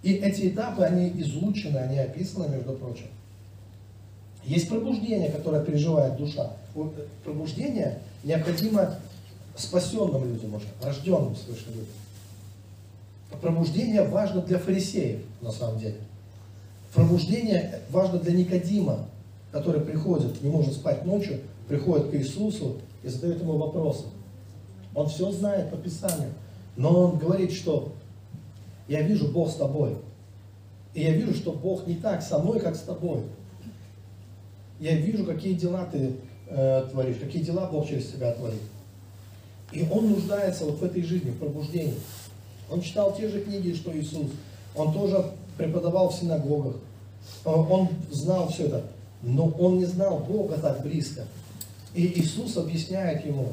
И эти этапы, они изучены, они описаны, между прочим. Есть пробуждение, которое переживает душа. Вот пробуждение необходимо спасенным людям уже, рожденным свыше людям. Пробуждение важно для фарисеев, на самом деле. Пробуждение важно для Никодима, который приходит, не может спать ночью, приходит к Иисусу и задает ему вопросы. Он все знает по Писанию, но он говорит, что я вижу Бог с тобой. И я вижу, что Бог не так со мной, как с тобой. Я вижу, какие дела ты э, творишь, какие дела Бог через тебя творит. И он нуждается вот в этой жизни, в пробуждении. Он читал те же книги, что Иисус. Он тоже преподавал в синагогах. Он знал все это. Но он не знал Бога так близко. И Иисус объясняет ему.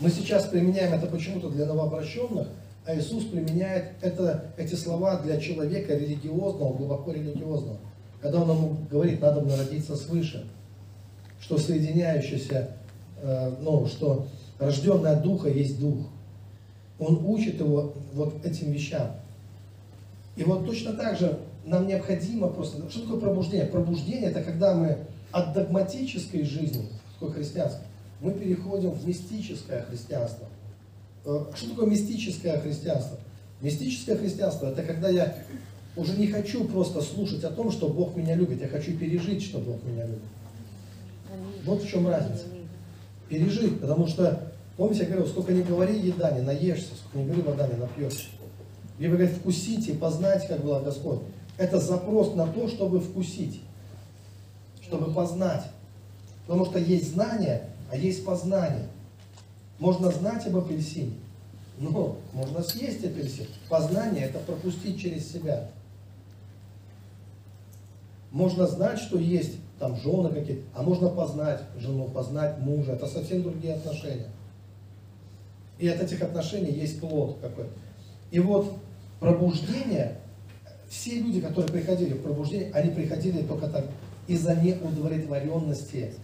Мы сейчас применяем это почему-то для новообращенных, а Иисус применяет это, эти слова для человека религиозного, глубоко религиозного. Когда он ему говорит, надо народиться свыше, что соединяющийся, э, ну, что рожденный от Духа есть Дух. Он учит его вот этим вещам. И вот точно так же нам необходимо просто... Что такое пробуждение? Пробуждение – это когда мы от догматической жизни, такой христианской, мы переходим в мистическое христианство. Э, что такое мистическое христианство? Мистическое христианство – это когда я уже не хочу просто слушать о том, что Бог меня любит, я хочу пережить, что Бог меня любит. Вот в чем разница. Пережить, потому что, помните, я говорил, сколько не говори еда, не наешься, сколько не говори вода, не напьешься. Либо говорит, вкусите и познайте, как было Господь. Это запрос на то, чтобы вкусить, чтобы познать. Потому что есть знание, а есть познание. Можно знать об апельсине, но можно съесть апельсин. Познание – это пропустить через себя. Можно знать, что есть там жены какие-то, а можно познать жену, познать мужа. Это совсем другие отношения. И от этих отношений есть плод какой-то. И вот пробуждение, все люди, которые приходили в пробуждение, они приходили только так из-за неудовлетворенности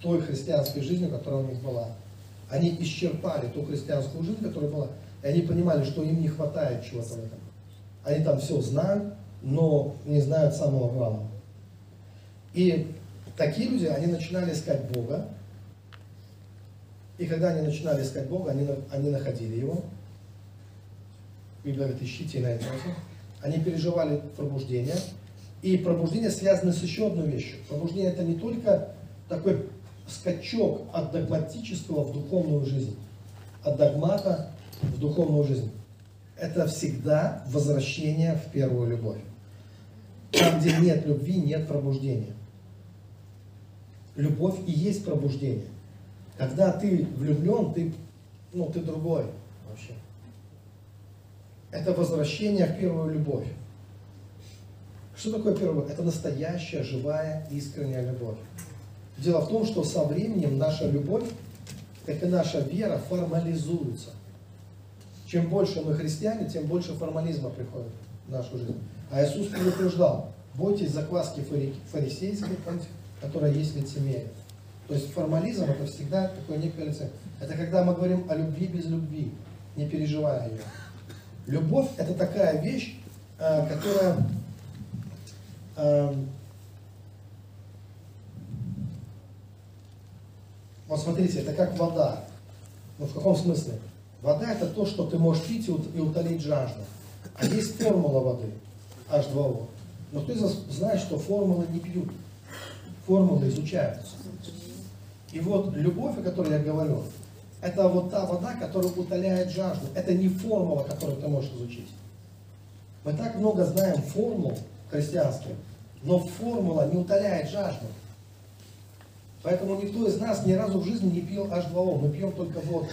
той христианской жизни, которая у них была. Они исчерпали ту христианскую жизнь, которая была, и они понимали, что им не хватает чего-то в этом. Они там все знают, но не знают самого главного. И такие люди, они начинали искать Бога, и когда они начинали искать Бога, они, они находили Его. Библия говорит, ищите и найдете. Они переживали пробуждение. И пробуждение связано с еще одной вещью. Пробуждение это не только такой скачок от догматического в духовную жизнь, от догмата в духовную жизнь. Это всегда возвращение в первую любовь. Там, где нет любви, нет пробуждения. Любовь и есть пробуждение. Когда ты влюблен, ты, ну, ты другой вообще. Это возвращение в первую любовь. Что такое первая любовь? Это настоящая, живая, искренняя любовь. Дело в том, что со временем наша любовь, как и наша вера, формализуется. Чем больше мы христиане, тем больше формализма приходит в нашу жизнь. А Иисус предупреждал, бойтесь закваски фарисейской, которая есть лицемерие. То есть формализм это всегда такое некое лицемерие. Это когда мы говорим о любви без любви, не переживая ее. Любовь это такая вещь, э, которая Вот смотрите, это как вода. Ну в каком смысле? Вода это то, что ты можешь пить и утолить жажду. А есть формула воды, H2O. Но ты знаешь, что формулы не пьют. Формулы изучаются. И вот любовь, о которой я говорю, это вот та вода, которая утоляет жажду. Это не формула, которую ты можешь изучить. Мы так много знаем формул христианских, но формула не утоляет жажду. Поэтому никто из нас ни разу в жизни не пил H2O. Мы пьем только воду.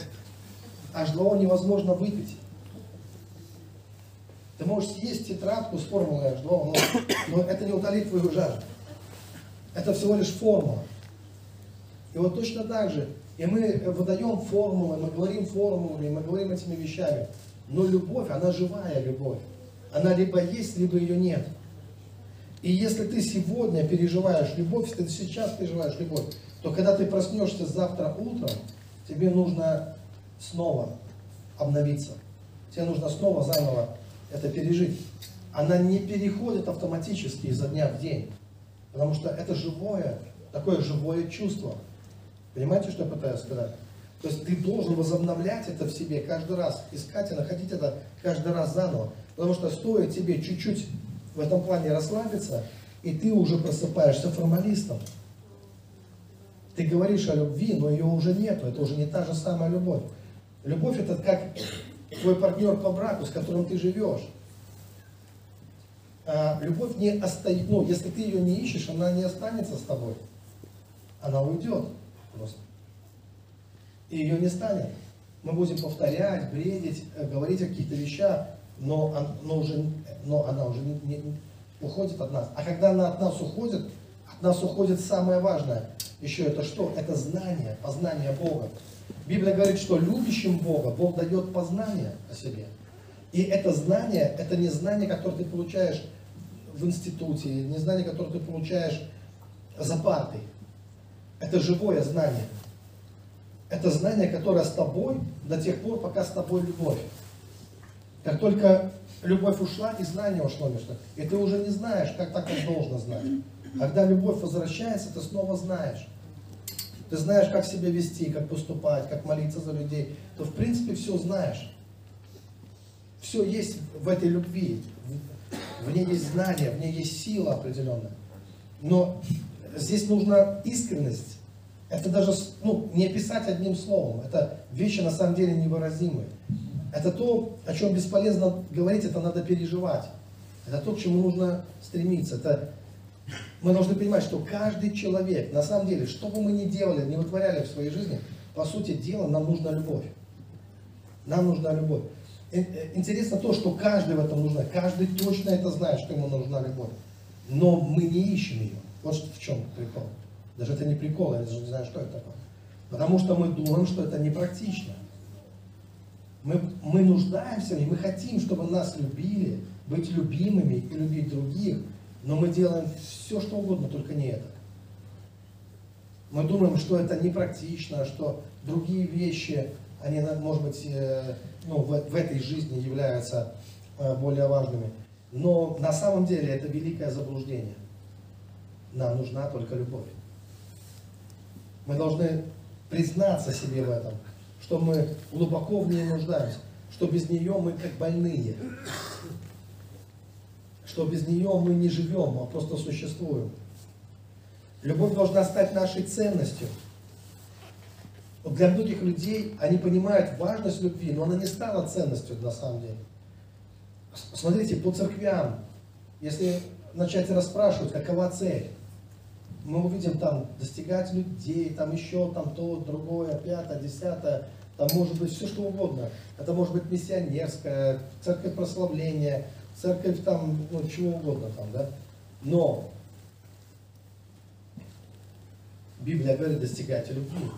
H2O невозможно выпить. Ты можешь съесть тетрадку с формулой H2O, но, но это не утолит твою жажду. Это всего лишь формула. И вот точно так же, и мы выдаем формулы, мы говорим формулами, мы говорим этими вещами. Но любовь, она живая любовь. Она либо есть, либо ее нет. И если ты сегодня переживаешь любовь, если ты сейчас переживаешь любовь, то когда ты проснешься завтра утром, тебе нужно снова обновиться. Тебе нужно снова заново это пережить. Она не переходит автоматически изо дня в день. Потому что это живое, такое живое чувство. Понимаете, что я пытаюсь сказать? То есть ты должен возобновлять это в себе каждый раз, искать и находить это каждый раз заново. Потому что стоит тебе чуть-чуть в этом плане расслабиться, и ты уже просыпаешься формалистом. Ты говоришь о любви, но ее уже нету, это уже не та же самая любовь. Любовь это как твой партнер по браку, с которым ты живешь. А любовь не остается, ну, если ты ее не ищешь, она не останется с тобой. Она уйдет просто. И ее не станет. Мы будем повторять, бредить, э, говорить о каких-то вещах, но, но, уже, но она уже не, не, уходит от нас. А когда она от нас уходит, от нас уходит самое важное. Еще это что? Это знание, познание Бога. Библия говорит, что любящим Бога Бог дает познание о себе. И это знание, это не знание, которое ты получаешь в институте, не знание, которое ты получаешь за партой. Это живое знание. Это знание, которое с тобой до тех пор, пока с тобой любовь. Как только любовь ушла, и знание ушло между и ты уже не знаешь, как так как должно знать. Когда любовь возвращается, ты снова знаешь. Ты знаешь, как себя вести, как поступать, как молиться за людей. То в принципе все знаешь. Все есть в этой любви. В ней есть знание, в ней есть сила определенная. Но здесь нужна искренность. Это даже ну, не описать одним словом. Это вещи на самом деле невыразимые. Это то, о чем бесполезно говорить, это надо переживать. Это то, к чему нужно стремиться. Это мы должны понимать, что каждый человек, на самом деле, что бы мы ни делали, не вытворяли в своей жизни, по сути дела, нам нужна любовь. Нам нужна любовь. Э, интересно то, что каждый в этом нужна. Каждый точно это знает, что ему нужна любовь. Но мы не ищем ее. Вот в чем прикол. Даже это не прикол, я даже не знаю, что это такое. Потому что мы думаем, что это непрактично. Мы, мы нуждаемся и мы хотим, чтобы нас любили, быть любимыми и любить других, но мы делаем все, что угодно, только не это. Мы думаем, что это непрактично, что другие вещи, они, может быть, э, ну, в, в этой жизни являются э, более важными. Но на самом деле это великое заблуждение. Нам нужна только любовь. Мы должны признаться себе в этом что мы глубоко в ней нуждаемся, что без нее мы как больные, что без нее мы не живем, а просто существуем. Любовь должна стать нашей ценностью. Вот для многих людей они понимают важность любви, но она не стала ценностью на самом деле. Смотрите, по церквям, если начать расспрашивать, какова цель, мы увидим там достигать людей, там еще там то, другое, пятое, десятое, там может быть все что угодно. Это может быть миссионерская, церковь прославления, церковь там, ну, чего угодно там, да. Но Библия говорит, достигайте любви.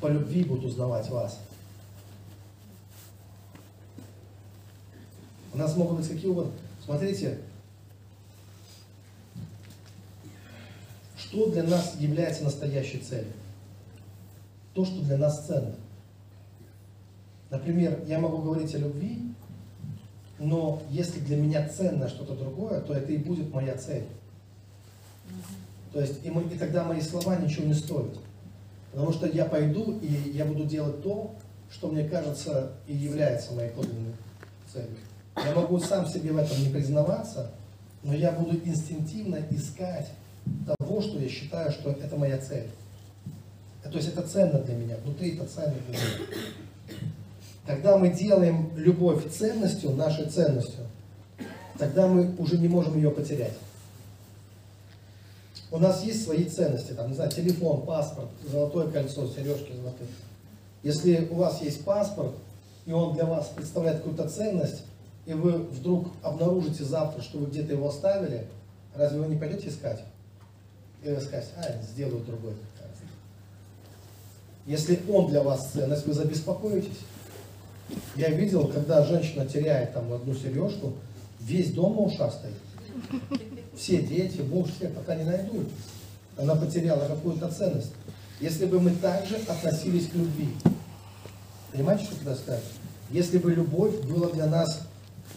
По любви будут узнавать вас. У нас могут быть какие угодно. Смотрите, что для нас является настоящей целью? То, что для нас ценно. Например, я могу говорить о любви, но если для меня ценно что-то другое, то это и будет моя цель. То есть, и, мы, и тогда мои слова ничего не стоят. Потому что я пойду, и я буду делать то, что мне кажется и является моей подлинной целью. Я могу сам себе в этом не признаваться, но я буду инстинктивно искать того, что я считаю, что это моя цель. То есть это ценно для меня, внутри это ценно для меня. Когда мы делаем любовь ценностью, нашей ценностью, тогда мы уже не можем ее потерять. У нас есть свои ценности, там, не знаю, телефон, паспорт, золотое кольцо, сережки золотые. Если у вас есть паспорт, и он для вас представляет какую-то ценность, и вы вдруг обнаружите завтра, что вы где-то его оставили, разве вы не пойдете искать? И вы скажете, а, сделаю другой. Если он для вас ценность, вы забеспокоитесь. Я видел, когда женщина теряет там одну сережку, весь дом на стоит. все дети, Бог всех пока не найдут. Она потеряла какую-то ценность. Если бы мы также относились к любви. Понимаете, что туда сказать? Если бы любовь была для нас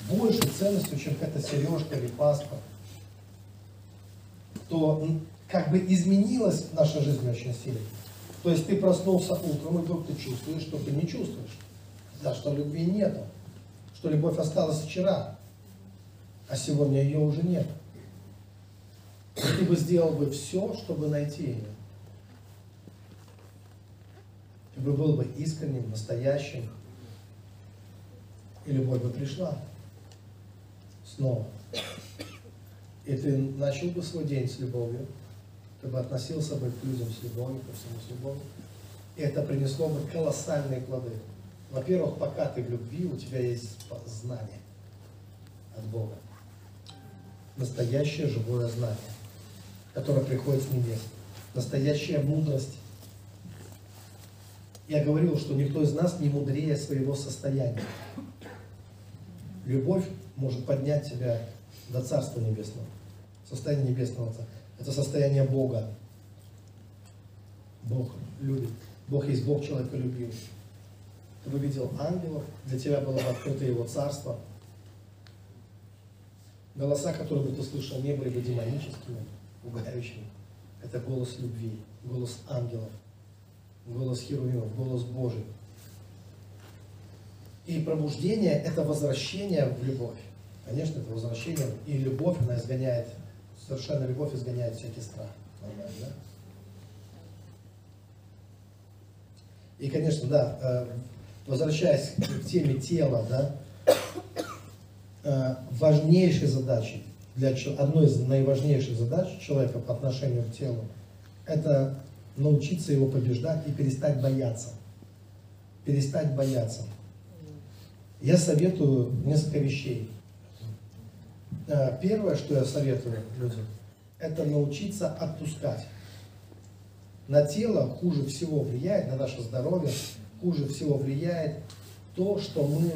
больше ценностью, чем какая-то сережка или паспорт, то как бы изменилась наша жизнь очень сильно. То есть ты проснулся утром, и вдруг ты чувствуешь, что ты не чувствуешь. Да, что любви нету. Что любовь осталась вчера, а сегодня ее уже нет. И ты бы сделал бы все, чтобы найти ее. Ты бы был бы искренним, настоящим, и любовь бы пришла снова. И ты начал бы свой день с любовью, ты бы относился бы к людям с любовью, ко всему с любовью. И это принесло бы колоссальные плоды. Во-первых, пока ты в любви, у тебя есть знание от Бога. Настоящее живое знание, которое приходит с небес. Настоящая мудрость. Я говорил, что никто из нас не мудрее своего состояния. Любовь может поднять тебя до Царства Небесного. Состояние Небесного Царства. Это состояние Бога. Бог любит. Бог есть Бог человека любил. Ты бы видел ангелов, для тебя было бы открыто его царство. Голоса, которые бы ты слышал, не были бы демоническими, пугающими. Это голос любви, голос ангелов, голос херувимов, голос Божий. И пробуждение – это возвращение в любовь. Конечно, это возвращение, и любовь, она изгоняет, совершенно любовь изгоняет всякий страх. Нормально, да? И, конечно, да, э, возвращаясь к теме тела, да, э, важнейшей задачей, для, одной из наиважнейших задач человека по отношению к телу, это научиться его побеждать и перестать бояться. Перестать бояться. Я советую несколько вещей. Э, первое, что я советую людям, это научиться отпускать. На тело хуже всего влияет, на наше здоровье хуже всего влияет то, что мы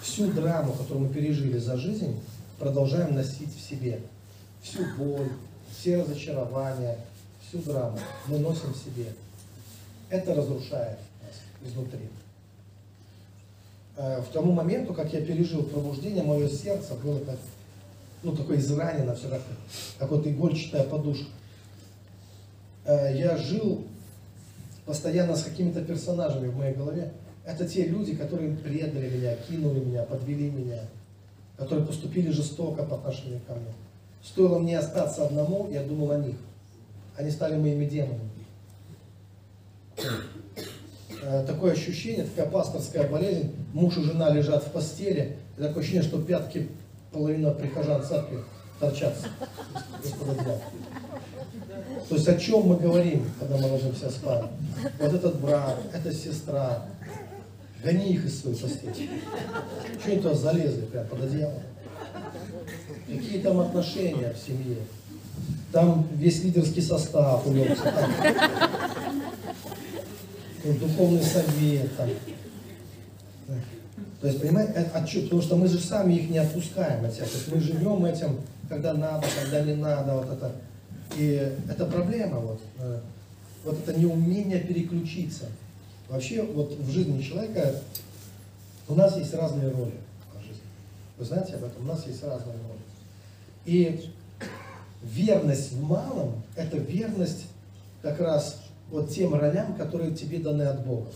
всю драму, которую мы пережили за жизнь, продолжаем носить в себе. Всю боль, все разочарования, всю драму мы носим в себе. Это разрушает нас изнутри. Э, в тому моменту, как я пережил пробуждение, мое сердце было как, ну, такое изранено, все как, как вот игольчатая подушка. Э, я жил постоянно с какими-то персонажами в моей голове. Это те люди, которые предали меня, кинули меня, подвели меня, которые поступили жестоко по отношению ко мне. Стоило мне остаться одному, я думал о них. Они стали моими демонами. Э, такое ощущение, такая пасторская болезнь, муж и жена лежат в постели, и такое ощущение, что пятки половина прихожан церкви торчат. То есть о чем мы говорим, когда мы ложимся спать? Вот этот брат, эта сестра, гони их из своей постели. Что они туда залезли прям под одеяло? Какие там отношения в семье? Там весь лидерский состав улегся. Духовный совет. Там. То есть, понимаете, это отчет, потому что мы же сами их не отпускаем от себя. То есть мы живем этим, когда надо, когда не надо, вот это. И это проблема, вот, э, вот это неумение переключиться. Вообще, вот в жизни человека у нас есть разные роли в жизни. Вы знаете об этом? У нас есть разные роли. И верность в малом – это верность как раз вот тем ролям, которые тебе даны от Бога.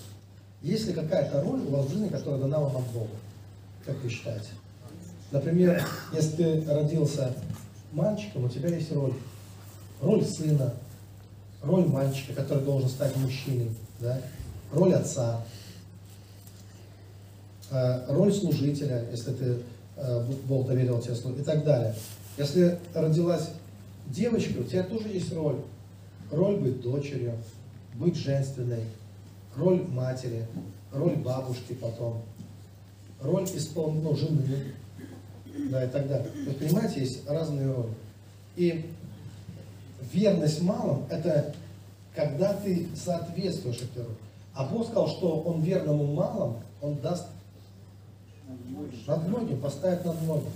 Есть ли какая-то роль у вас в жизни, которая дана вам от Бога? Как вы считаете? Например, если ты родился мальчиком, у тебя есть роль. Роль сына, роль мальчика, который должен стать мужчиной, да? роль отца, э, роль служителя, если ты э, Бог доверил тебе служить, и так далее. Если родилась девочка, у тебя тоже есть роль. Роль быть дочерью, быть женственной, роль матери, роль бабушки потом, роль исполн... ну, жены, да, и так далее. Вы понимаете, есть разные роли. И верность малым – это когда ты соответствуешь этой роли. А Бог сказал, что Он верному малым, Он даст над многим, поставит над многим.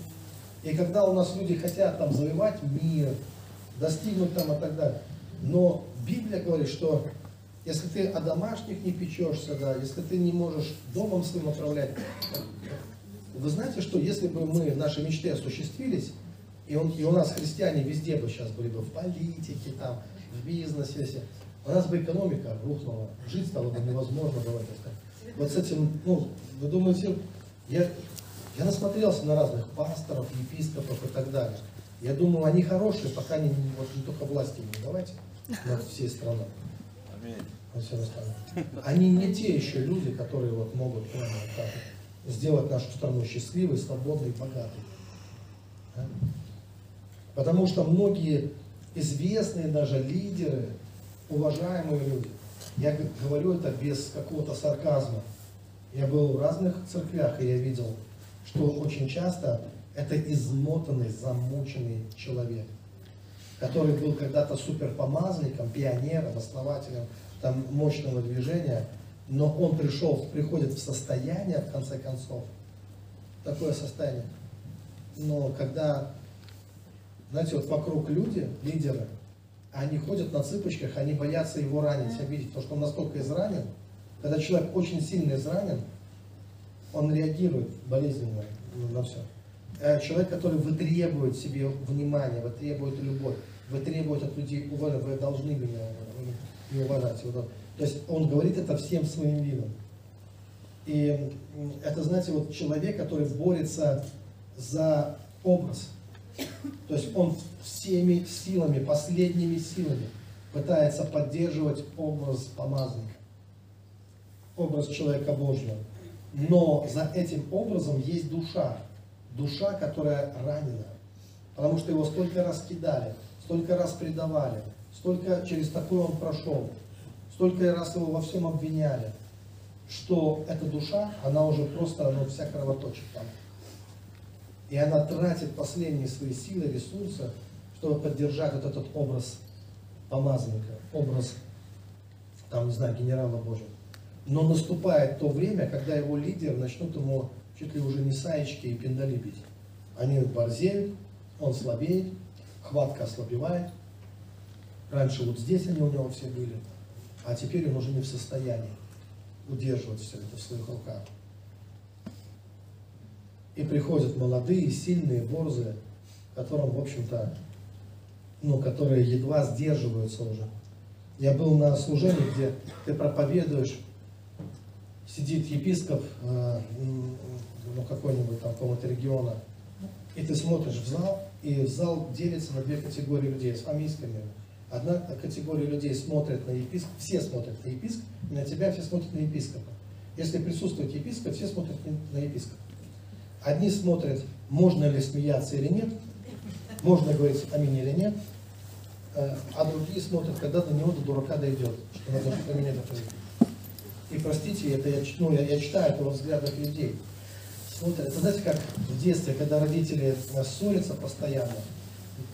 И когда у нас люди хотят там завоевать мир, достигнуть там и так далее. Но Библия говорит, что если ты о домашних не печешься, да, если ты не можешь домом своим управлять, вы знаете, что если бы мы, наши мечты осуществились, и, он, и у нас христиане везде бы сейчас были бы в политике, там, в бизнесе, все, у нас бы экономика рухнула, жить стало бы невозможно, сказать. Вот с этим, ну, вы думаете, я, я насмотрелся на разных пасторов, епископов и так далее. Я думаю, они хорошие, пока они вот, не только власти не давайте над всей страной. Аминь. Они не те еще люди, которые вот могут прямо вот так сделать нашу страну счастливой, свободной, богатой. Да? Потому что многие известные даже лидеры, уважаемые люди, я говорю это без какого-то сарказма. Я был в разных церквях, и я видел, что очень часто это измотанный, замученный человек, который был когда-то суперпомазанником, пионером, основателем там, мощного движения, но он пришел, приходит в состояние, в конце концов, такое состояние. Но когда, знаете, вот вокруг люди, лидеры, они ходят на цыпочках, они боятся его ранить, обидеть, потому что он настолько изранен. Когда человек очень сильно изранен, он реагирует болезненно на все. Э, человек, который вытребует себе внимание, вытребует любовь, вытребует от людей уважения, вы должны меня не уважать. Вот то есть он говорит это всем своим видом. И это, знаете, вот человек, который борется за образ. То есть он всеми силами, последними силами пытается поддерживать образ помазанника, образ человека Божьего. Но за этим образом есть душа, душа, которая ранена, потому что его столько раз кидали, столько раз предавали, столько через такое он прошел, столько раз его во всем обвиняли, что эта душа, она уже просто, ну, вся кровоточит там. И она тратит последние свои силы, ресурсы, чтобы поддержать вот этот образ помазанника, образ, там, не знаю, генерала Божьего. Но наступает то время, когда его лидер начнут ему чуть ли уже не саечки и пиндали бить. Они борзеют, он слабеет, хватка ослабевает. Раньше вот здесь они у него все были а теперь он уже не в состоянии удерживать все это в своих руках. И приходят молодые, сильные, борзые, которым, в общем-то, ну, которые едва сдерживаются уже. Я был на служении, где ты проповедуешь, сидит епископ, э, ну, какой-нибудь там какого-то региона, и ты смотришь в зал, и зал делится на две категории людей с фамильскими Одна категория людей смотрит на епископа, все смотрят на епископа, и на тебя все смотрят на епископа. Если присутствует епископ, все смотрят на епископа. Одни смотрят, можно ли смеяться или нет, можно говорить аминь или нет, э, а другие смотрят, когда до него до дурака дойдет, что надо поменять это. И простите, это я, ну, я, я читаю это во взглядах людей. Смотрят, это знаете, как в детстве, когда родители ссорятся постоянно,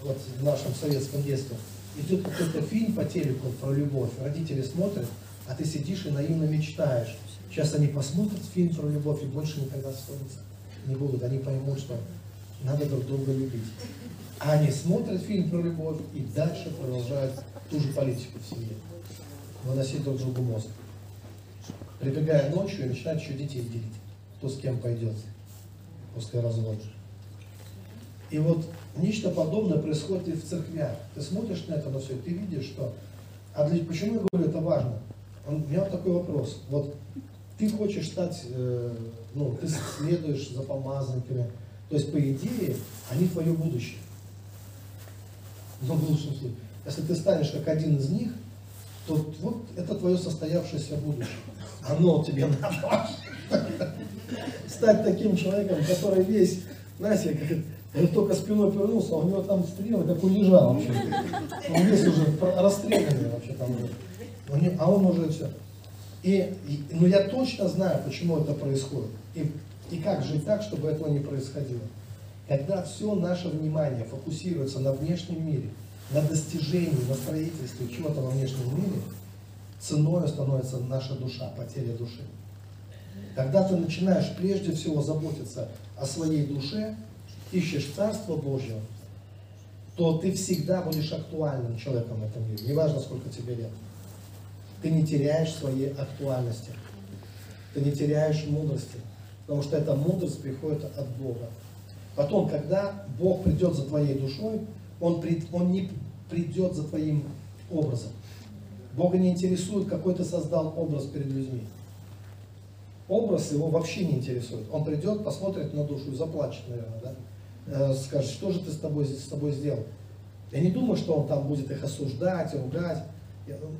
вот в нашем советском детстве, идет какой-то фильм по телеку про любовь, родители смотрят, а ты сидишь и наивно мечтаешь. Сейчас они посмотрят фильм про любовь и больше никогда ссориться не будут. Они поймут, что надо друг друга любить. А они смотрят фильм про любовь и дальше продолжают ту же политику в семье. Выносить друг другу мозг. Прибегая ночью и начинают еще детей делить. Кто с кем пойдет после развода. И вот нечто подобное происходит и в церквях. Ты смотришь на это на все, ты видишь, что... А для, почему я говорю, это важно? Он, у меня вот такой вопрос. Вот ты хочешь стать, э, ну, ты следуешь за помазанниками. То есть, по идее, они твое будущее. Но в лучшем случае. Если ты станешь как один из них, то вот это твое состоявшееся будущее. Оно тебе надо стать таким человеком, который весь, знаете, он только спиной повернулся, а у него там стрелы, как лежал вообще. Он весь уже расстрелянный вообще там уже. А он уже все. И, и, ну я точно знаю, почему это происходит. И, и как жить так, чтобы этого не происходило. Когда все наше внимание фокусируется на внешнем мире, на достижении, на строительстве чего-то во внешнем мире, ценой становится наша душа, потеря души. Когда ты начинаешь прежде всего заботиться о своей душе, ищешь Царство Божье, то ты всегда будешь актуальным человеком в этом мире. Неважно, сколько тебе лет. Ты не теряешь своей актуальности. Ты не теряешь мудрости. Потому что эта мудрость приходит от Бога. Потом, когда Бог придет за твоей душой, Он, прид, он не придет за твоим образом. Бога не интересует, какой ты создал образ перед людьми. Образ его вообще не интересует. Он придет, посмотрит на душу и заплачет, наверное, да? Э, скажет, что же ты с тобой, с тобой сделал? Я не думаю, что он там будет их осуждать, ругать.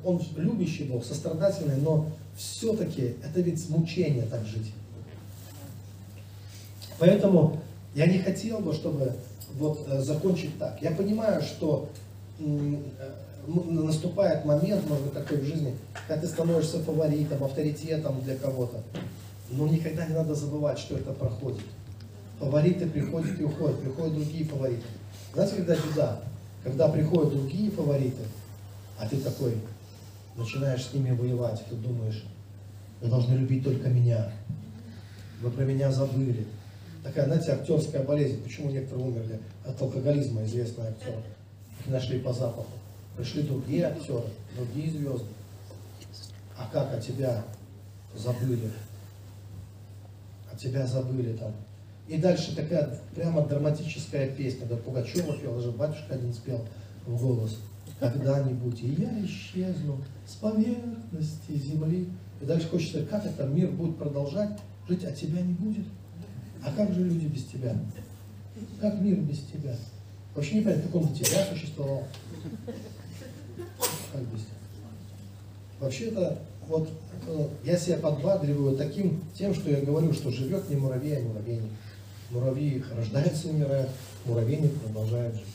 Он любящий Бог, сострадательный, но все-таки это ведь мучение так жить. Поэтому я не хотел бы, чтобы вот э, закончить так. Я понимаю, что э, наступает момент, может быть, такой в жизни, когда ты становишься фаворитом, авторитетом для кого-то. Но никогда не надо забывать, что это проходит. Фавориты приходят и уходят, приходят другие фавориты. Знаете, когда беда? Когда приходят другие фавориты, а ты такой, начинаешь с ними воевать, ты думаешь, вы должны любить только меня. Вы про меня забыли. Такая, знаете, актерская болезнь. Почему некоторые умерли от алкоголизма, известный актер. Их нашли по запаху. Пришли другие актеры, другие звезды. А как от тебя забыли? От тебя забыли там. И дальше такая прямо драматическая песня. Да Пугачева пел, даже батюшка один спел в голос. Когда-нибудь и я исчезну с поверхности земли. И дальше хочется, как это мир будет продолжать жить, а тебя не будет. А как же люди без тебя? Как мир без тебя? Вообще не понятно, как он без тебя существовал. Как без тебя? Вообще-то, вот э, я себя подбадриваю таким, тем, что я говорю, что живет не муравей, а муравейник. Муравьи рождаются и умирают, муравейник продолжает жить.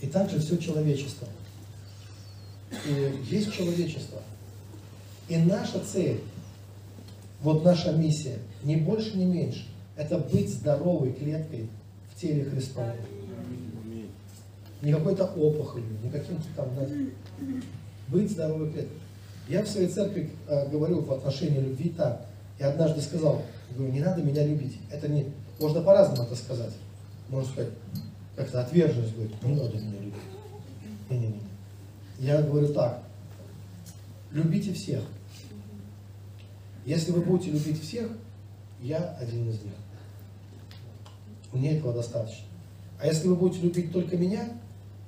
И также все человечество. И есть человечество. И наша цель, вот наша миссия, ни больше, ни меньше, это быть здоровой клеткой в теле Христовом. Не какой-то опухолью, не каким-то там, знаете, быть здоровой клеткой. Я в своей церкви э, говорю в отношении любви так. Я однажды сказал, говорю, не надо меня любить. Это не, можно по-разному это сказать. Можно сказать, как-то отверженность будет, не надо меня любить. Не-не-не. Я говорю так, любите всех. Если вы будете любить всех, я один из них. Мне этого достаточно. А если вы будете любить только меня,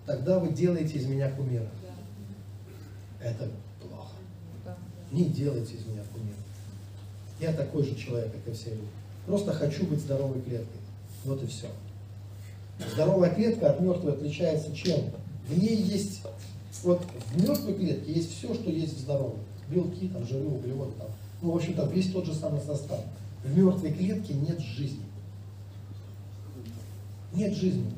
тогда вы делаете из меня кумира. Это плохо. Не делайте из меня кумира. Я такой же человек, как и все люди. Просто хочу быть здоровой клеткой. Вот и все. Здоровая клетка от мертвой отличается чем? В ней есть, вот в мертвой клетке есть все, что есть в здоровой. Белки, там, жиры, углеводы, там. Ну, в общем-то, весь тот же самый состав. В мертвой клетке нет жизни. Нет жизни.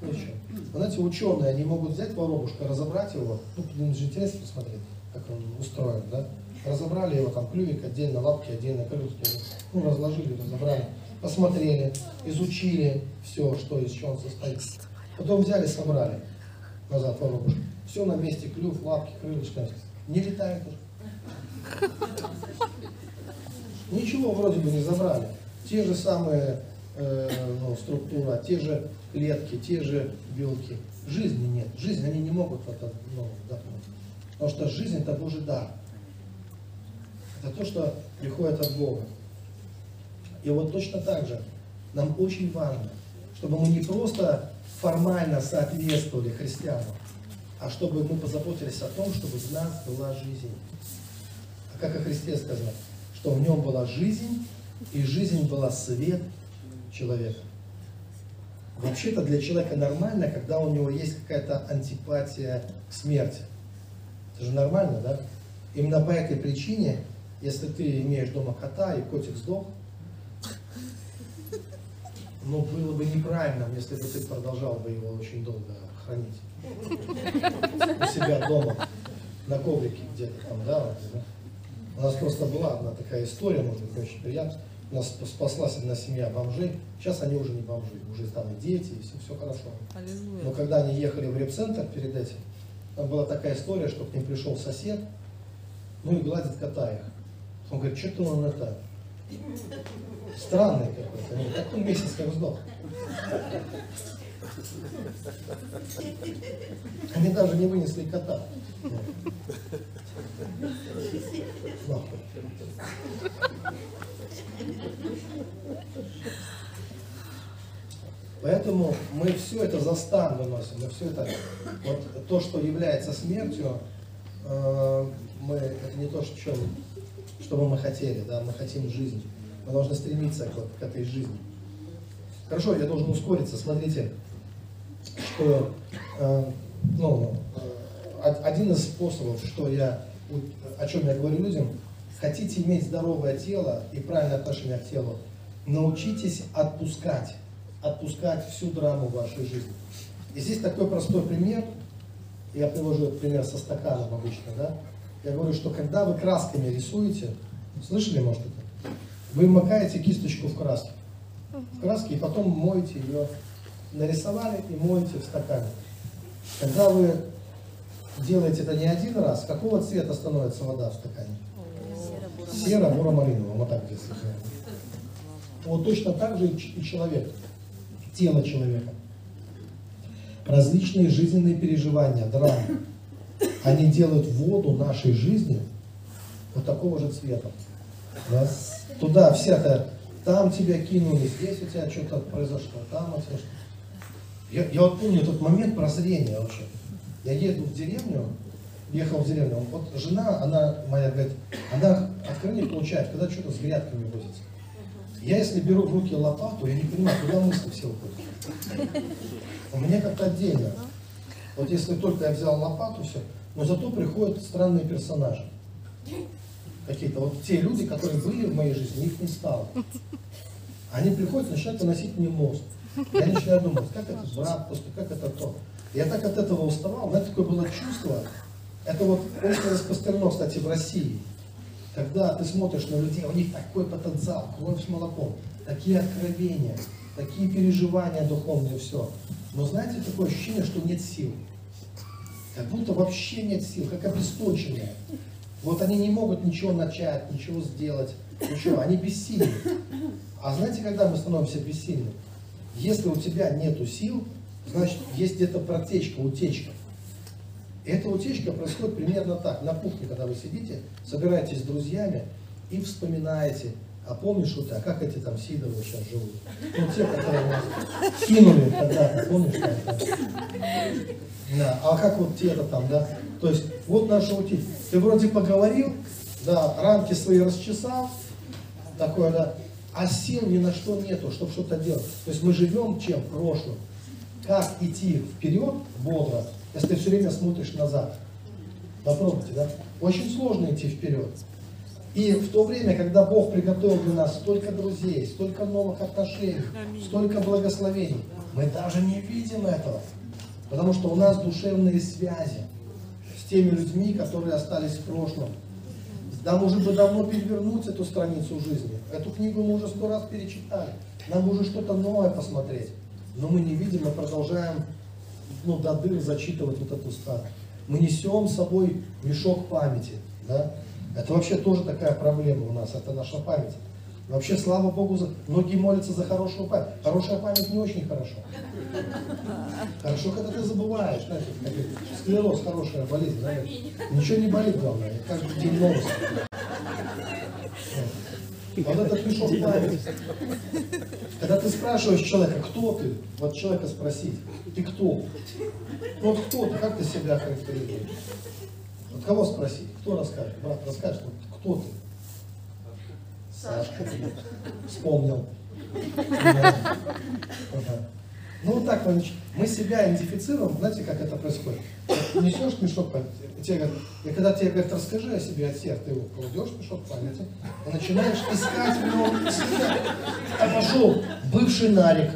Ну, что? Знаете, ученые, они могут взять воробушка, разобрать его, ну, им же интересно посмотреть, как он устроен, да? Разобрали его, там, клювик отдельно, лапки отдельно, крылышки, ну, разложили, разобрали, посмотрели, изучили все, что из чего он состоит. Потом взяли, собрали назад воробушка. Все на месте, клюв, лапки, крылышки. Не летает уже. Ничего вроде бы не забрали. Те же самые э, ну, структура, те же клетки, те же белки. Жизни нет. Жизнь они не могут это ну, вдохнуть. Потому что жизнь это Божий дар. Это то, что приходит от Бога. И вот точно так же нам очень важно, чтобы мы не просто формально соответствовали христианам, а чтобы мы позаботились о том, чтобы в нас была жизнь. А как о Христе сказано, что в нем была жизнь, и жизнь была свет человека. Вообще-то для человека нормально, когда у него есть какая-то антипатия к смерти. Это же нормально, да? Именно по этой причине, если ты имеешь дома кота и котик сдох, ну, было бы неправильно, если бы ты продолжал бы его очень долго хранить. У себя дома, на коврике где-то там, да? У нас просто была одна такая история, может быть, очень приятная. У нас спаслась одна семья бомжей. Сейчас они уже не бомжи, уже там и дети, и все, все хорошо. Аллилуйя. Но когда они ехали в репцентр перед этим, там была такая история, что к ним пришел сосед, ну и гладит кота их. Он говорит, что-то он это, Странный какой-то. Ну, такой месяц как сдох. Они даже не вынесли кота. Поэтому мы все это за стан выносим, мы все это, вот то, что является смертью, э, мы, это не то, что, что бы мы хотели, да, мы хотим жизни. Мы должны стремиться к, к этой жизни. Хорошо, я должен ускориться. Смотрите, что э, ну, э, один из способов, что я, о чем я говорю людям, хотите иметь здоровое тело и правильное отношение к телу, научитесь отпускать отпускать всю драму вашей жизни. И здесь такой простой пример, я привожу пример со стаканом обычно, да, я говорю, что когда вы красками рисуете, слышали, может, это? Вы макаете кисточку в краске, в краске, и потом моете ее, нарисовали и моете в стакане. Когда вы делаете это не один раз, какого цвета становится вода в стакане? Серо-буро-малинового, вот так здесь. Вот точно так же и человек тело человека. Различные жизненные переживания, драмы, они делают воду нашей жизни вот такого же цвета. Да? Туда всякое, там тебя кинули, здесь у тебя что-то произошло, там у тебя что-то. Я, я вот помню тот момент прозрения вообще. Я еду в деревню, ехал в деревню, вот жена, она моя говорит, она откровение получает, когда что-то с грядками возится. Я если беру в руки лопату, я не понимаю, куда мысли все уходят. У меня как-то отдельно. Вот если только я взял лопату, все, но зато приходят странные персонажи. Какие-то вот те люди, которые были в моей жизни, их не стало. Они приходят, начинают выносить мне мозг. Я начинаю думать, как это брат, просто как это то. Я так от этого уставал, знаете, такое было чувство. Это вот очень распространено, кстати, в России. Когда ты смотришь на людей, у них такой потенциал, кровь с молоком, такие откровения, такие переживания духовные, все. Но знаете, такое ощущение, что нет сил. Как будто вообще нет сил, как обесточенные. Вот они не могут ничего начать, ничего сделать, ничего, они бессильны. А знаете, когда мы становимся бессильны? Если у тебя нету сил, значит, есть где-то протечка, утечка. Эта утечка происходит примерно так. На кухне, когда вы сидите, собираетесь с друзьями и вспоминаете, а помнишь, вот, а как эти там Сидоры сейчас живут? Ну, те, которые нас кинули когда-то, помнишь? Как да. А как вот те-то там, да? То есть, вот наша утечка. Ты вроде поговорил, да, рамки свои расчесал, такое, да, а сил ни на что нету, чтобы что-то делать. То есть мы живем чем? Прошлым. Как идти вперед бодро, если ты все время смотришь назад. Попробуйте, да? Очень сложно идти вперед. И в то время, когда Бог приготовил для нас столько друзей, столько новых отношений, столько благословений, мы даже не видим этого. Потому что у нас душевные связи с теми людьми, которые остались в прошлом. Нам уже бы давно перевернуть эту страницу жизни. Эту книгу мы уже сто раз перечитали. Нам уже что-то новое посмотреть. Но мы не видим, мы продолжаем ну, до дыр зачитывать вот эту старую. Мы несем с собой мешок памяти. Да? Это вообще тоже такая проблема у нас, это наша память. Вообще, слава Богу, многие молятся за хорошую память. Хорошая память не очень хорошо. Хорошо, когда ты забываешь, знаете, склероз хорошая болезнь, да? Ничего не болит, главное, каждый день новости. Вот этот мешок памяти. Когда ты спрашиваешь человека, кто ты, вот человека спросить, ты кто? Ну вот кто ты, как ты себя характеризуешь? Вот кого спросить? Кто расскажет? Брат, расскажет, вот кто ты? Сашка. Вспомнил. Ну вот так мы, мы себя идентифицируем, знаете, как это происходит? Несешь мешок тебе говорят, и когда тебе говорят, расскажи о себе от всех, ты его кладешь мешок памяти, и начинаешь искать в нем. А пошел бывший нарик,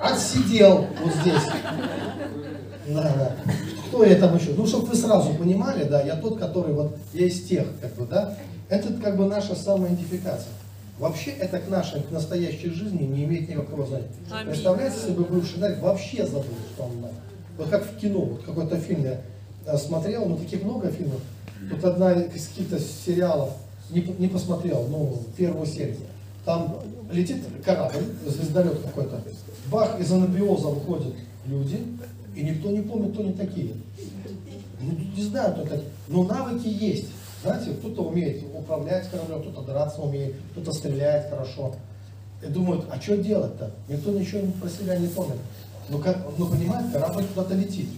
отсидел вот здесь. Да, да. Кто я там еще? Ну, чтобы вы сразу понимали, да, я тот, который вот, я из тех, как бы, да. Это как бы наша самоидентификация. Вообще это к нашей, к настоящей жизни не имеет никакого значения. Аминь. Представляете, если бы бывший нарик вообще забыл, что он нарик. Вот как в кино, вот какой-то фильм я смотрел, ну таких много фильмов. Тут одна из каких-то сериалов, не, не посмотрел, ну, первую серию. Там летит корабль, звездолет какой-то. Бах, из анабиоза выходят люди, и никто не помнит, кто они такие. Ну, не знаю, кто такие. Но навыки есть. Знаете, кто-то умеет управлять кораблем, кто-то драться умеет, кто-то стреляет хорошо. И думают, а что делать-то? Никто ничего про себя не помнит. Ну, как, ну понимаете, корабль куда-то летит.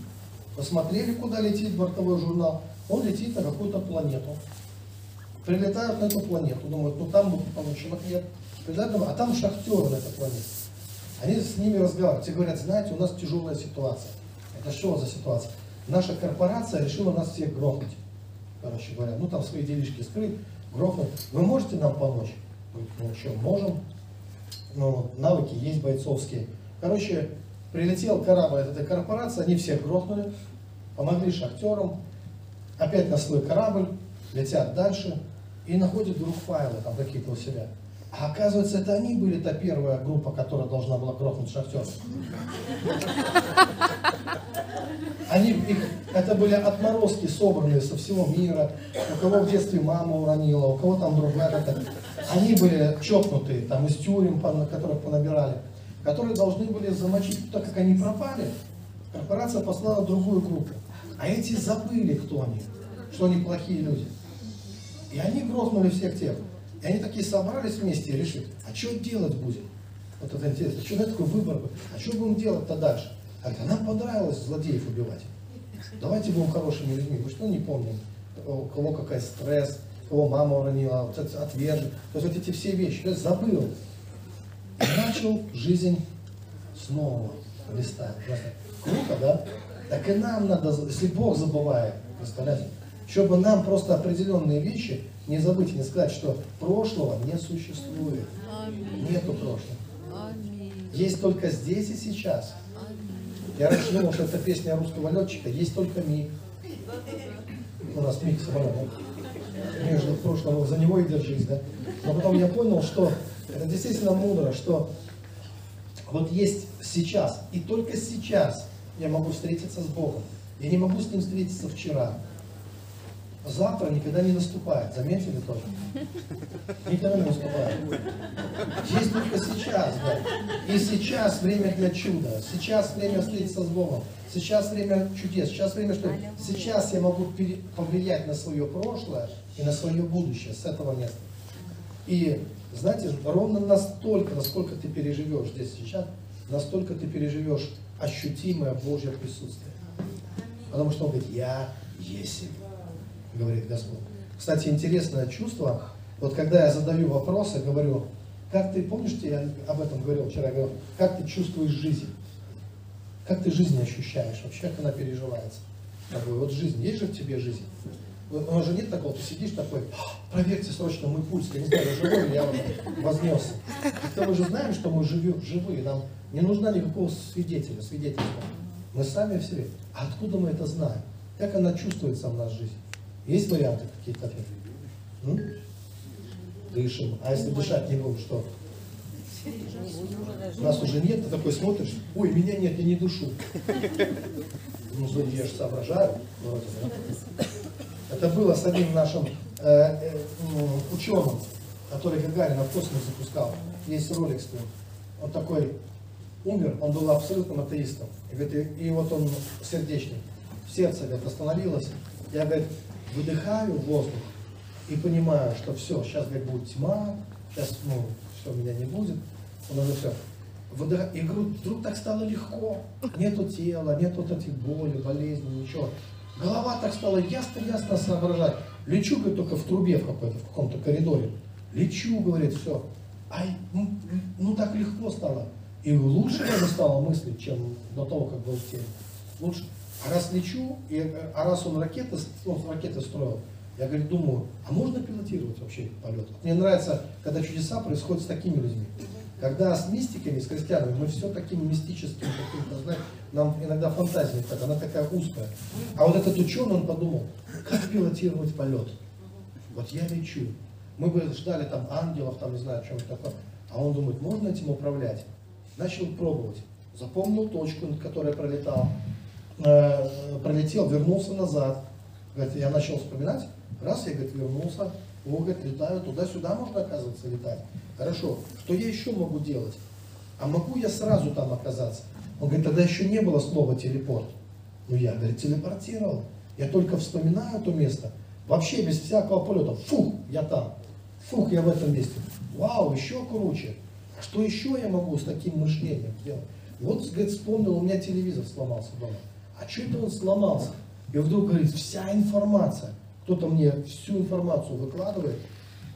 Посмотрели, куда летит бортовой журнал. Он летит на какую-то планету. Прилетают на эту планету, думают, ну там получим ответ. Прилетают, а там шахтеры на этой планете. Они с ними разговаривают. Те говорят, знаете, у нас тяжелая ситуация. Это что за ситуация? Наша корпорация решила нас всех грохнуть. Короче говоря, ну там свои делишки скрыть, грохнуть. Вы можете нам помочь? Говорит, ну что, можем. Ну, навыки есть бойцовские. Короче, прилетел корабль этой корпорации, они всех грохнули, помогли шахтерам, опять на свой корабль, летят дальше и находят вдруг файлы там какие-то у себя. А оказывается, это они были та первая группа, которая должна была грохнуть шахтеров. Они, их, это были отморозки, собранные со всего мира, у кого в детстве мама уронила, у кого там другая какая Они были чокнутые, там из тюрем, которых понабирали, которые должны были замочить, так как они пропали, корпорация послала другую группу. А эти забыли, кто они, что они плохие люди. И они грохнули всех тех. И они такие собрались вместе и решили, а что делать будем? Вот это интересно, что это такой выбор? А что будем делать-то дальше? А нам понравилось злодеев убивать. Давайте будем хорошими людьми. Мы что не помним? У кого какая стресс, кого мама уронила, вот это отвержен. То есть вот эти все вещи. Я забыл. И начал жизнь снова листать. Круто, да? Так и нам надо, если Бог забывает, представляете, чтобы нам просто определенные вещи не забыть не сказать, что прошлого не существует. Нету прошлого. Есть только здесь и сейчас. Я раньше думал, что это песня русского летчика, есть только миг. У нас миг самолет, да? Между прошлым, за него и держись, да? Но потом я понял, что это действительно мудро, что вот есть сейчас, и только сейчас я могу встретиться с Богом. Я не могу с Ним встретиться вчера. Завтра никогда не наступает, заметили тоже? Никогда не наступает. Есть только сейчас, да. И сейчас время для чуда. Сейчас время встретиться с Богом. Сейчас время чудес. Сейчас время, что сейчас я могу повлиять на свое прошлое и на свое будущее с этого места. И знаете, ровно настолько, насколько ты переживешь здесь сейчас, настолько ты переживешь ощутимое Божье присутствие. Потому что он говорит, я есть говорит Господь. Кстати, интересное чувство, вот когда я задаю вопросы, говорю, как ты, помнишь, я об этом говорил вчера, я говорил, как ты чувствуешь жизнь? Как ты жизнь ощущаешь? Вообще, как она переживается? Я говорю, вот жизнь, есть же в тебе жизнь? У нас же нет такого, ты сидишь такой, «А, проверьте срочно мой пульс, я не знаю, живой или я вознесся. Хотя мы же знаем, что мы живем, живые, нам не нужна никакого свидетеля, свидетельства. Мы сами в себе. А откуда мы это знаем? Как она чувствуется в нас жизнь? Есть варианты какие-то ответы? Дышим. А если дышать не будем, что? Нас уже нет, ты такой смотришь, ой, меня нет, я не душу. Ну, я же соображаю. Вроде, да? Это было с одним нашим э, э, ученым, который Гагарина в космос запускал. Есть ролик с ним. Он такой умер, он был абсолютным атеистом. И, говорит, и, и вот он сердечный. Сердце, говорит, остановилось. Я, говорит, выдыхаю воздух и понимаю, что все, сейчас говорит, будет тьма, сейчас, ну, все, меня не будет, он уже все. Выдых... И вдруг, вдруг так стало легко. Нету тела, нету вот этих боли, болезней, ничего. Голова так стала ясно-ясно соображать. Лечу, говорит, только в трубе в какой-то, в каком-то коридоре. Лечу, говорит, все. Ай, ну, ну так легко стало. И лучше даже стало мыслить, чем до того, как был в теле. Лучше. А раз лечу, и, а раз он ракеты, он ракеты строил, я, говорю, думаю, а можно пилотировать вообще полет? Мне нравится, когда чудеса происходят с такими людьми. Когда с мистиками, с христианами, мы все таким мистическим, каким-то, знаете, нам иногда фантазия так, она такая узкая. А вот этот ученый, он подумал, как пилотировать полет? Вот я лечу. Мы бы ждали там ангелов, там не знаю, чем-то такое. А он думает, можно этим управлять? Начал пробовать. Запомнил точку, над которой пролетал. Э, пролетел, вернулся назад. Говорит, я начал вспоминать. Раз, я, говорит, вернулся. О, говорит, летаю туда-сюда можно, оказывается, летать. Хорошо, что я еще могу делать? А могу я сразу там оказаться? Он говорит, тогда еще не было слова телепорт. Ну я, говорит, телепортировал. Я только вспоминаю то место, вообще без всякого полета. Фух, я там. Фух, я в этом месте. Вау, еще круче. Что еще я могу с таким мышлением делать? Вот, говорит, вспомнил, у меня телевизор сломался дома. А что это он сломался? И вдруг, говорит, вся информация. Кто-то мне всю информацию выкладывает,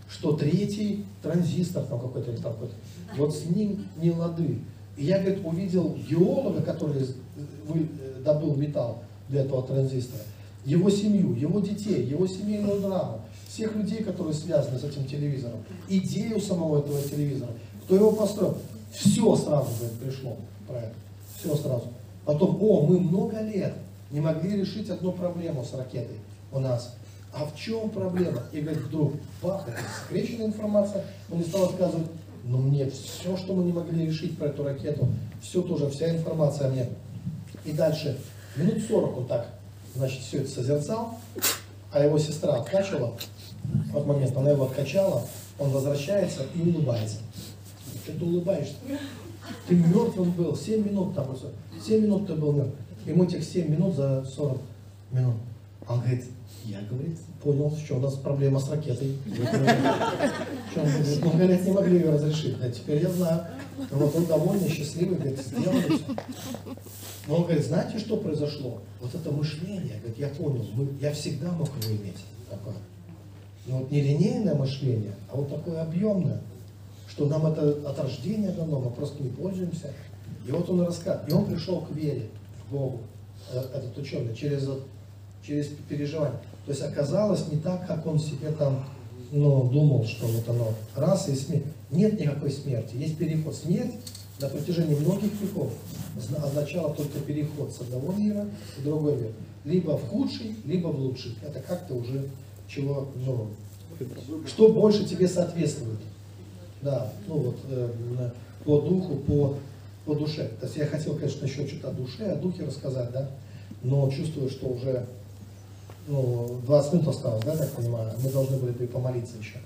что третий транзистор там какой-то или там какой-то. Вот с ним не лады. И я, говорит, увидел геолога, который э, добыл металл для этого транзистора, его семью, его детей, его семейную драму, всех людей, которые связаны с этим телевизором, идею самого этого телевизора, кто его построил. Все сразу говорит, пришло про это. Все сразу. Потом, о, мы много лет не могли решить одну проблему с ракетой у нас. А в чем проблема? И говорит, вдруг, бах, это информация, он не стал рассказывать, но мне все, что мы не могли решить про эту ракету, все тоже, вся информация мне. И дальше, минут 40 он так, значит, все это созерцал, а его сестра откачивала, от момента она его откачала, он возвращается и улыбается. Ты улыбаешься? Ты мертвым был, 7 минут там, 7 минут ты был мертв. Ему этих 7 минут за 40 минут. Он говорит, я, говорит, понял, что у нас проблема с ракетой. Что он говорит, мы, говорит, не могли ее разрешить. А теперь я знаю. Вот он довольный, счастливый, говорит, сделали. Но он говорит, знаете, что произошло? Вот это мышление, говорит, я понял, мы- я всегда мог его иметь такое. Но вот не линейное мышление, а вот такое объемное, что нам это от рождения дано, мы просто не пользуемся. И вот он рассказывает, и он пришел к вере, к Богу, э, этот ученый, через, через переживание. То есть оказалось не так, как он себе там ну, думал, что вот оно раз и смерть. Нет никакой смерти, есть переход. Смерть на протяжении многих веков зна- означала только переход с одного мира в другой мир. Либо в худший, либо в лучший. Это как-то уже чего, ну, что больше тебе соответствует. Да, ну вот э, по духу, по, по душе. То есть я хотел, конечно, еще что-то о душе, о духе рассказать, да, но чувствую, что уже ну, 20 минут осталось, да, так понимаю, мы должны были бы помолиться еще,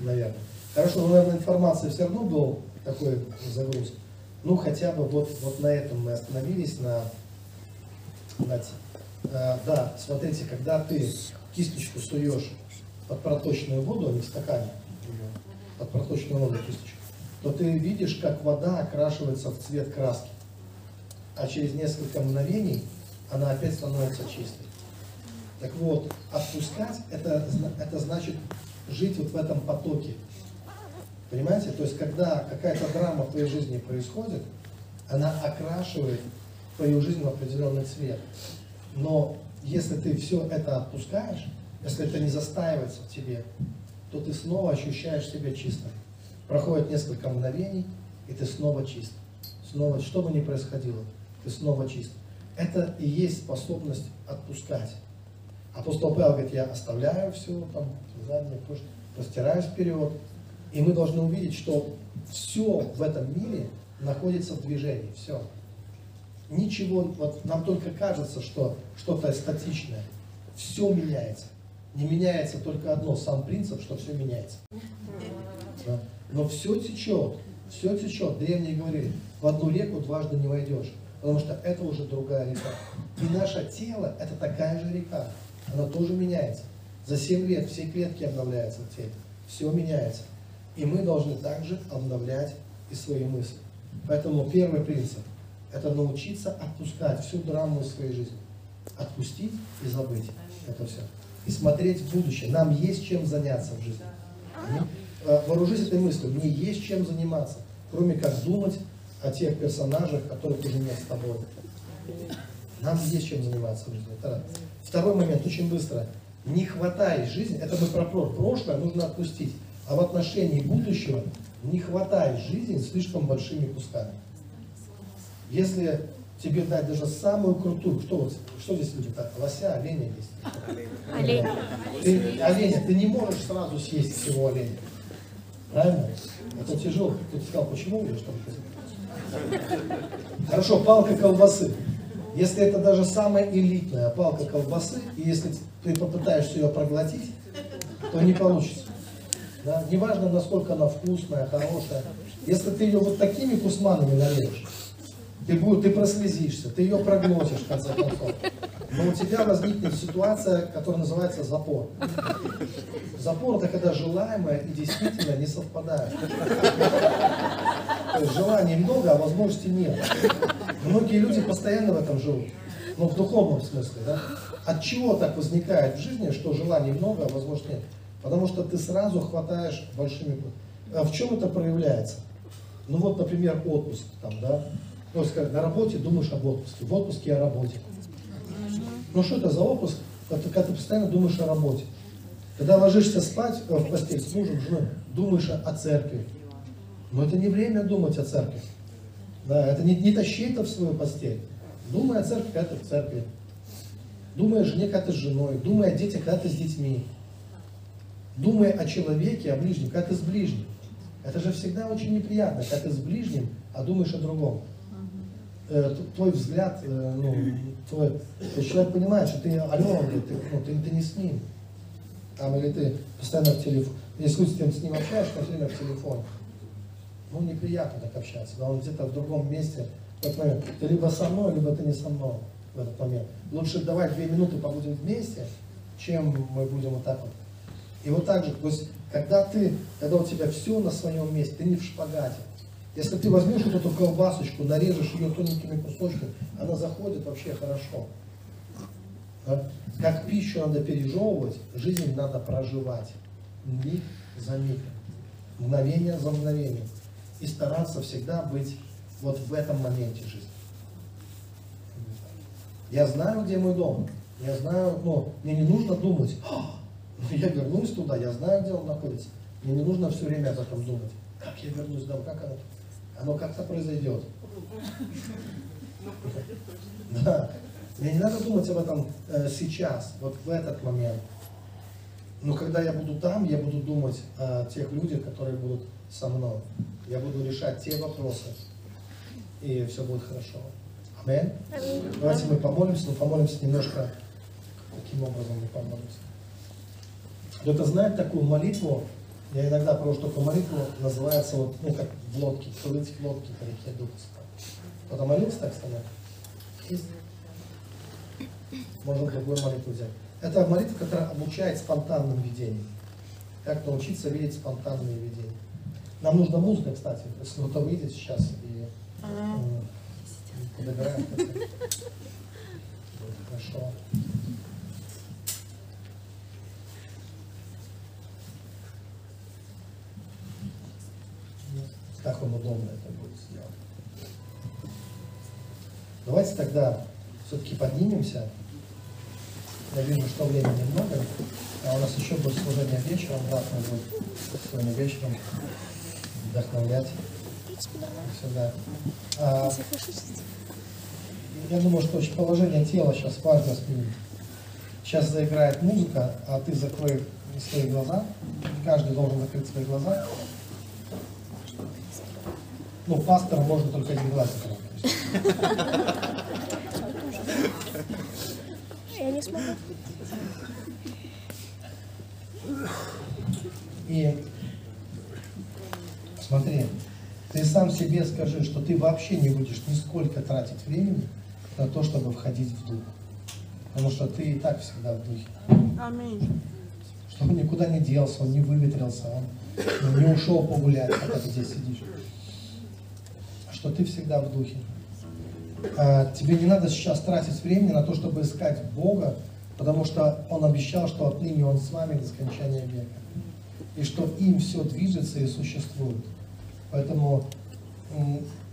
наверное. Хорошо, ну, наверное, информация все равно был такой загруз. Ну, хотя бы вот, вот на этом мы остановились, на, знаете, э, да, смотрите, когда ты кисточку суешь под проточную воду, а не в стакане, под проточную воду кисточку, то ты видишь, как вода окрашивается в цвет краски. А через несколько мгновений она опять становится чистой. Так вот, отпускать это, это значит жить вот в этом потоке. Понимаете? То есть, когда какая-то драма в твоей жизни происходит, она окрашивает твою жизнь в определенный цвет. Но если ты все это отпускаешь, если это не застаивается в тебе, то ты снова ощущаешь себя чистым. Проходит несколько мгновений, и ты снова чист. Снова, что бы ни происходило, ты снова чист. Это и есть способность отпускать. Апостол Павел говорит, я оставляю все, там, заднее, прошлое, простираюсь вперед. И мы должны увидеть, что все в этом мире находится в движении, все. Ничего, вот нам только кажется, что что-то статичное. Все меняется. Не меняется только одно, сам принцип, что все меняется. Да. Но все течет, все течет. Древние говорили, в одну реку дважды не войдешь, потому что это уже другая река. И наше тело это такая же река, она тоже меняется. За 7 лет все клетки обновляются в теле, все меняется. И мы должны также обновлять и свои мысли. Поэтому первый принцип – это научиться отпускать всю драму из своей жизни. Отпустить и забыть это все. И смотреть в будущее. Нам есть чем заняться в жизни. Э, Вооружись этой мыслью. Мне есть чем заниматься, кроме как думать о тех персонажах, которых уже нет с тобой. Нам есть чем заниматься в жизни. Второй момент, очень быстро. Не хватай жизнь, это мы про про- прошлое, нужно отпустить. А в отношении будущего не хватай жизнь слишком большими кусками. Если тебе дать даже самую крутую, что, вот, что здесь любят? А, Лося, оленя есть. Олень. Ты, оленя, ты не можешь сразу съесть всего оленя. Правильно? Это тяжело. Кто-то сказал, почему я что Хорошо, палка колбасы. Если это даже самая элитная палка колбасы, и если ты попытаешься ее проглотить, то не получится. Да? Неважно, насколько она вкусная, хорошая. Если ты ее вот такими кусманами нарежешь, ты, будешь, ты прослезишься, ты ее проглотишь в конце концов. Но у тебя возникнет ситуация, которая называется запор. Запор это когда желаемое и действительно не совпадает. То есть желаний много, а возможностей нет. Многие люди постоянно в этом живут. Ну, в духовном смысле, да? От чего так возникает в жизни, что желаний много, а возможностей нет? Потому что ты сразу хватаешь большими... А в чем это проявляется? Ну вот, например, отпуск там, да? Ну, сказать, на работе думаешь об отпуске, в отпуске о работе. Ну что это за отпуск, когда ты постоянно думаешь о работе? Когда ложишься спать э, в постель с мужем, женой, думаешь о церкви. Но это не время думать о церкви. Да, это не, не тащи это в свою постель. Думай о церкви, когда ты в церкви. Думай о жене, когда ты с женой. Думай о детях, когда ты с детьми. Думай о человеке, о ближнем, когда ты с ближним. Это же всегда очень неприятно, когда ты с ближним, а думаешь о другом. Э, твой взгляд, э, ну, твой, то человек понимает, что ты алло, ты, ну, ты, ты не с ним. Там, или ты постоянно в телефоне. Если ты с ним общаешься, то время в телефоне. Ну, неприятно так общаться. Да, он где-то в другом месте. В этот момент. Ты либо со мной, либо ты не со мной в этот момент. Лучше давай две минуты побудем вместе, чем мы будем вот так вот. И вот так же, то есть, когда ты, когда у тебя все на своем месте, ты не в шпагате. Если ты возьмешь вот эту колбасочку, нарежешь ее тоненькими кусочками, она заходит вообще хорошо. Да? Как пищу надо пережевывать, жизнь надо проживать. Миг за мигом. Мгновение за мгновением. И стараться всегда быть вот в этом моменте жизни. Я знаю, где мой дом. Я знаю, но мне не нужно думать, я вернусь туда, я знаю, где он находится. Мне не нужно все время об этом думать. Как я вернусь домой, как оно? Оно как-то произойдет. Да. Мне не надо думать об этом э, сейчас, вот в этот момент. Но когда я буду там, я буду думать о тех людях, которые будут со мной. Я буду решать те вопросы, и все будет хорошо. Аминь. Давайте мы помолимся, но помолимся немножко. Каким образом мы помолимся? Кто-то знает такую молитву, я иногда провожу такую молитву, называется вот, ну, как в лодке, плыть в лодке по реке Духа Кто-то молился так со мной? Можно другую молитву взять. Это молитва, которая обучает спонтанным видениям. Как научиться видеть спонтанные видения. Нам нужна музыка, кстати. Если кто-то выйдет сейчас и подыграет. Хорошо. как вам удобно это будет сделать. Давайте тогда все-таки поднимемся. Я вижу, что времени немного, а у нас еще будет служение вечером, завтра будет сегодня вечером вдохновлять. Сюда. А, я думаю, что положение тела сейчас важно сменить. Сейчас заиграет музыка, а ты закрой свои глаза. Каждый должен закрыть свои глаза. Ну, пастор можно только один глаз Я не смогу. И смотри, ты сам себе скажи, что ты вообще не будешь нисколько тратить времени на то, чтобы входить в дух. Потому что ты и так всегда в духе. Аминь. Что он никуда не делся, он не выветрился, он не ушел погулять, пока ты здесь сидишь что ты всегда в духе. А, тебе не надо сейчас тратить времени на то, чтобы искать Бога, потому что Он обещал, что отныне Он с вами до скончания века. И что им все движется и существует. Поэтому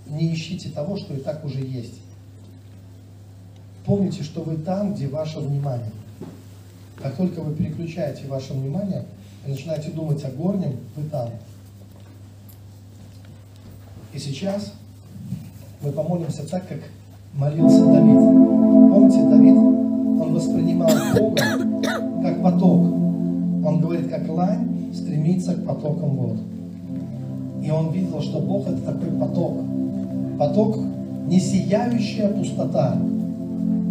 не ищите того, что и так уже есть. Помните, что вы там, где ваше внимание. Как только вы переключаете ваше внимание и начинаете думать о горнем, вы там. И сейчас мы помолимся так, как молился Давид. Помните, Давид, он воспринимал Бога как поток. Он говорит, как лань стремится к потокам вод. И он видел, что Бог это такой поток. Поток не сияющая пустота,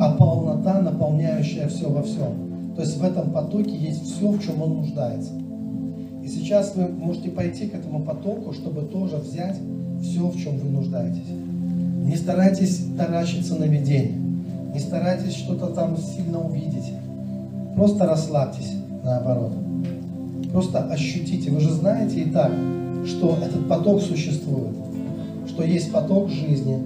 а полнота, наполняющая все во всем. То есть в этом потоке есть все, в чем он нуждается. И сейчас вы можете пойти к этому потоку, чтобы тоже взять все, в чем вы нуждаетесь. Не старайтесь таращиться на видение. Не старайтесь что-то там сильно увидеть. Просто расслабьтесь, наоборот. Просто ощутите. Вы же знаете и так, что этот поток существует. Что есть поток жизни,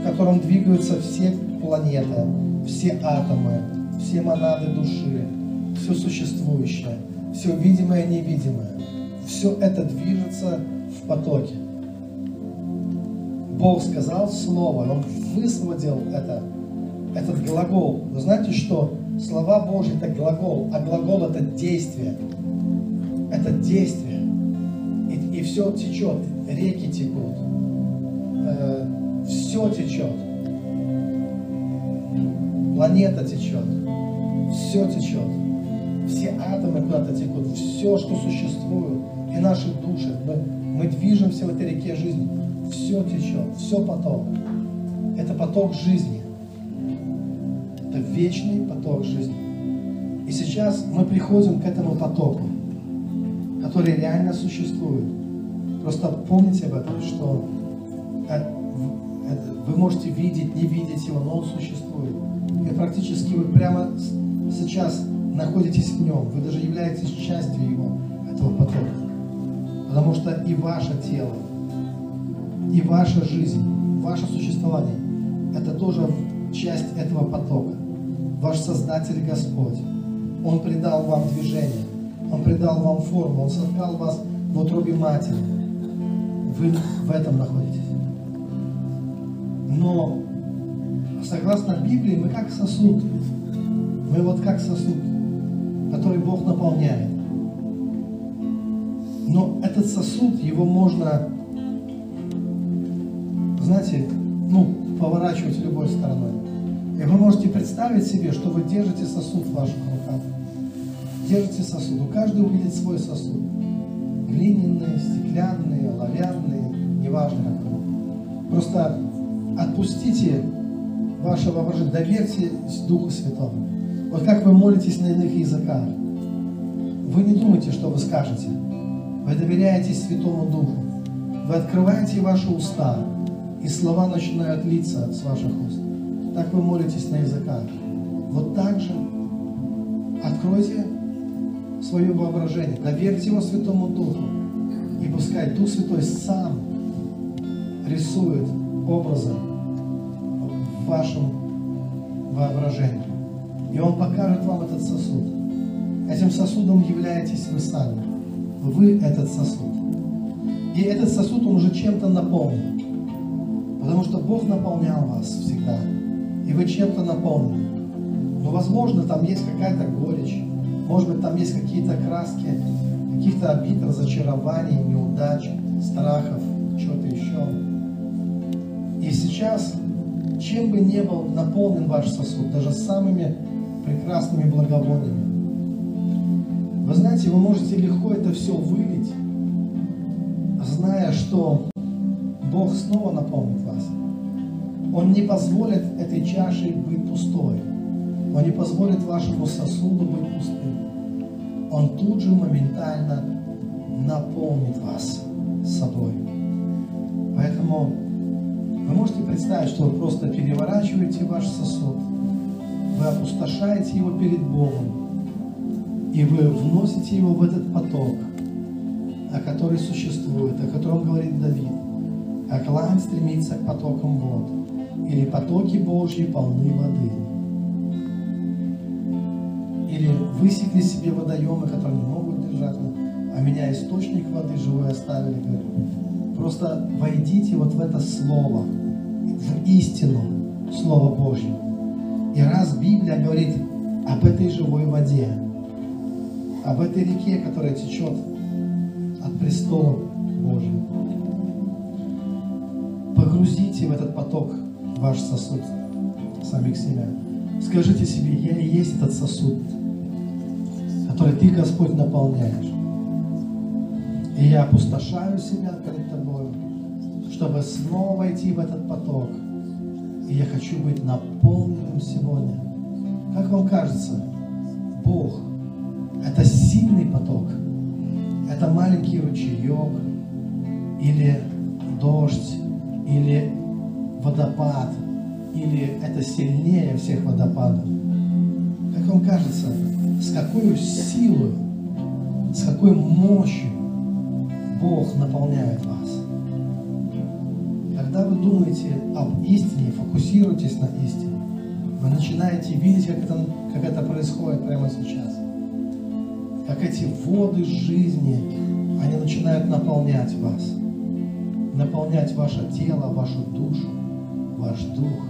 в котором двигаются все планеты, все атомы, все монады души, все существующее, все видимое и невидимое. Все это движется в потоке. Бог сказал слово, Он высвободил это, этот глагол. Вы знаете, что слова Божьи это глагол, а глагол это действие. Это действие. И, и все течет, реки текут, э, все течет. Планета течет, все течет. Все атомы куда-то текут, все, что существует, и наши души. Мы, мы движемся в этой реке жизни. Все течет, все поток. Это поток жизни. Это вечный поток жизни. И сейчас мы приходим к этому потоку, который реально существует. Просто помните об этом, что э, вы можете видеть, не видеть его, но он существует. И практически вы прямо сейчас находитесь в нем. Вы даже являетесь частью его, этого потока. Потому что и ваше тело, и ваша жизнь, ваше существование, это тоже часть этого потока. Ваш Создатель Господь. Он придал вам движение, Он придал вам форму, Он создал вас в утробе матери. Вы в этом находитесь. Но согласно Библии мы как сосуд. Мы вот как сосуд, который Бог наполняет. Но этот сосуд, его можно, знаете, ну, поворачивать любой стороной. И вы можете представить себе, что вы держите сосуд в ваших руках. Держите сосуд. У каждого увидит свой сосуд. Глиняные, стеклянные, оловянные, неважно какой. Просто отпустите ваше воображение, доверьтесь Духу Святому. Вот как вы молитесь на иных языках. Вы не думайте, что вы скажете. Вы доверяетесь Святому Духу. Вы открываете ваши уста, и слова начинают литься с ваших уст. Так вы молитесь на языках. Вот так же откройте свое воображение, доверьте его Святому Духу, и пускай Дух Святой сам рисует образы в вашем воображении. И Он покажет вам этот сосуд. Этим сосудом являетесь вы сами. Вы этот сосуд. И этот сосуд, он уже чем-то наполнен. Потому что Бог наполнял вас всегда. И вы чем-то наполнены. Но, возможно, там есть какая-то горечь. Может быть, там есть какие-то краски, каких-то обид, разочарований, неудач, страхов, что-то еще. И сейчас, чем бы ни был наполнен ваш сосуд, даже самыми прекрасными благовониями, вы знаете, вы можете легко это все вылить, зная, что Бог снова наполнит вас. Он не позволит этой чаше быть пустой. Он не позволит вашему сосуду быть пустым. Он тут же моментально наполнит вас собой. Поэтому вы можете представить, что вы просто переворачиваете ваш сосуд, вы опустошаете его перед Богом, и вы вносите его в этот поток, о который существует, о котором говорит Давид. Как лань стремится к потокам вод, или потоки Божьи полны воды. Или высекли себе водоемы, которые не могут держать, а меня источник воды живой оставили, говорю. Просто войдите вот в это слово, в истину Слово Божье. И раз Библия говорит об этой живой воде, об этой реке, которая течет от престола Божьего. Погрузите в этот поток ваш сосуд самих себя. Скажите себе, я и есть этот сосуд, который Ты, Господь, наполняешь. И я опустошаю себя перед Тобой, чтобы снова войти в этот поток. И я хочу быть наполненным сегодня. Как вам кажется, Бог – это сильный поток. Это маленький ручеек, или дождь, или водопад, или это сильнее всех водопадов. Как вам кажется, с какой силой, с какой мощью Бог наполняет вас? Когда вы думаете об истине, фокусируйтесь на истине, вы начинаете видеть, как это, как это происходит прямо сейчас. Как эти воды жизни, они начинают наполнять вас. Наполнять ваше тело, вашу душу, ваш дух.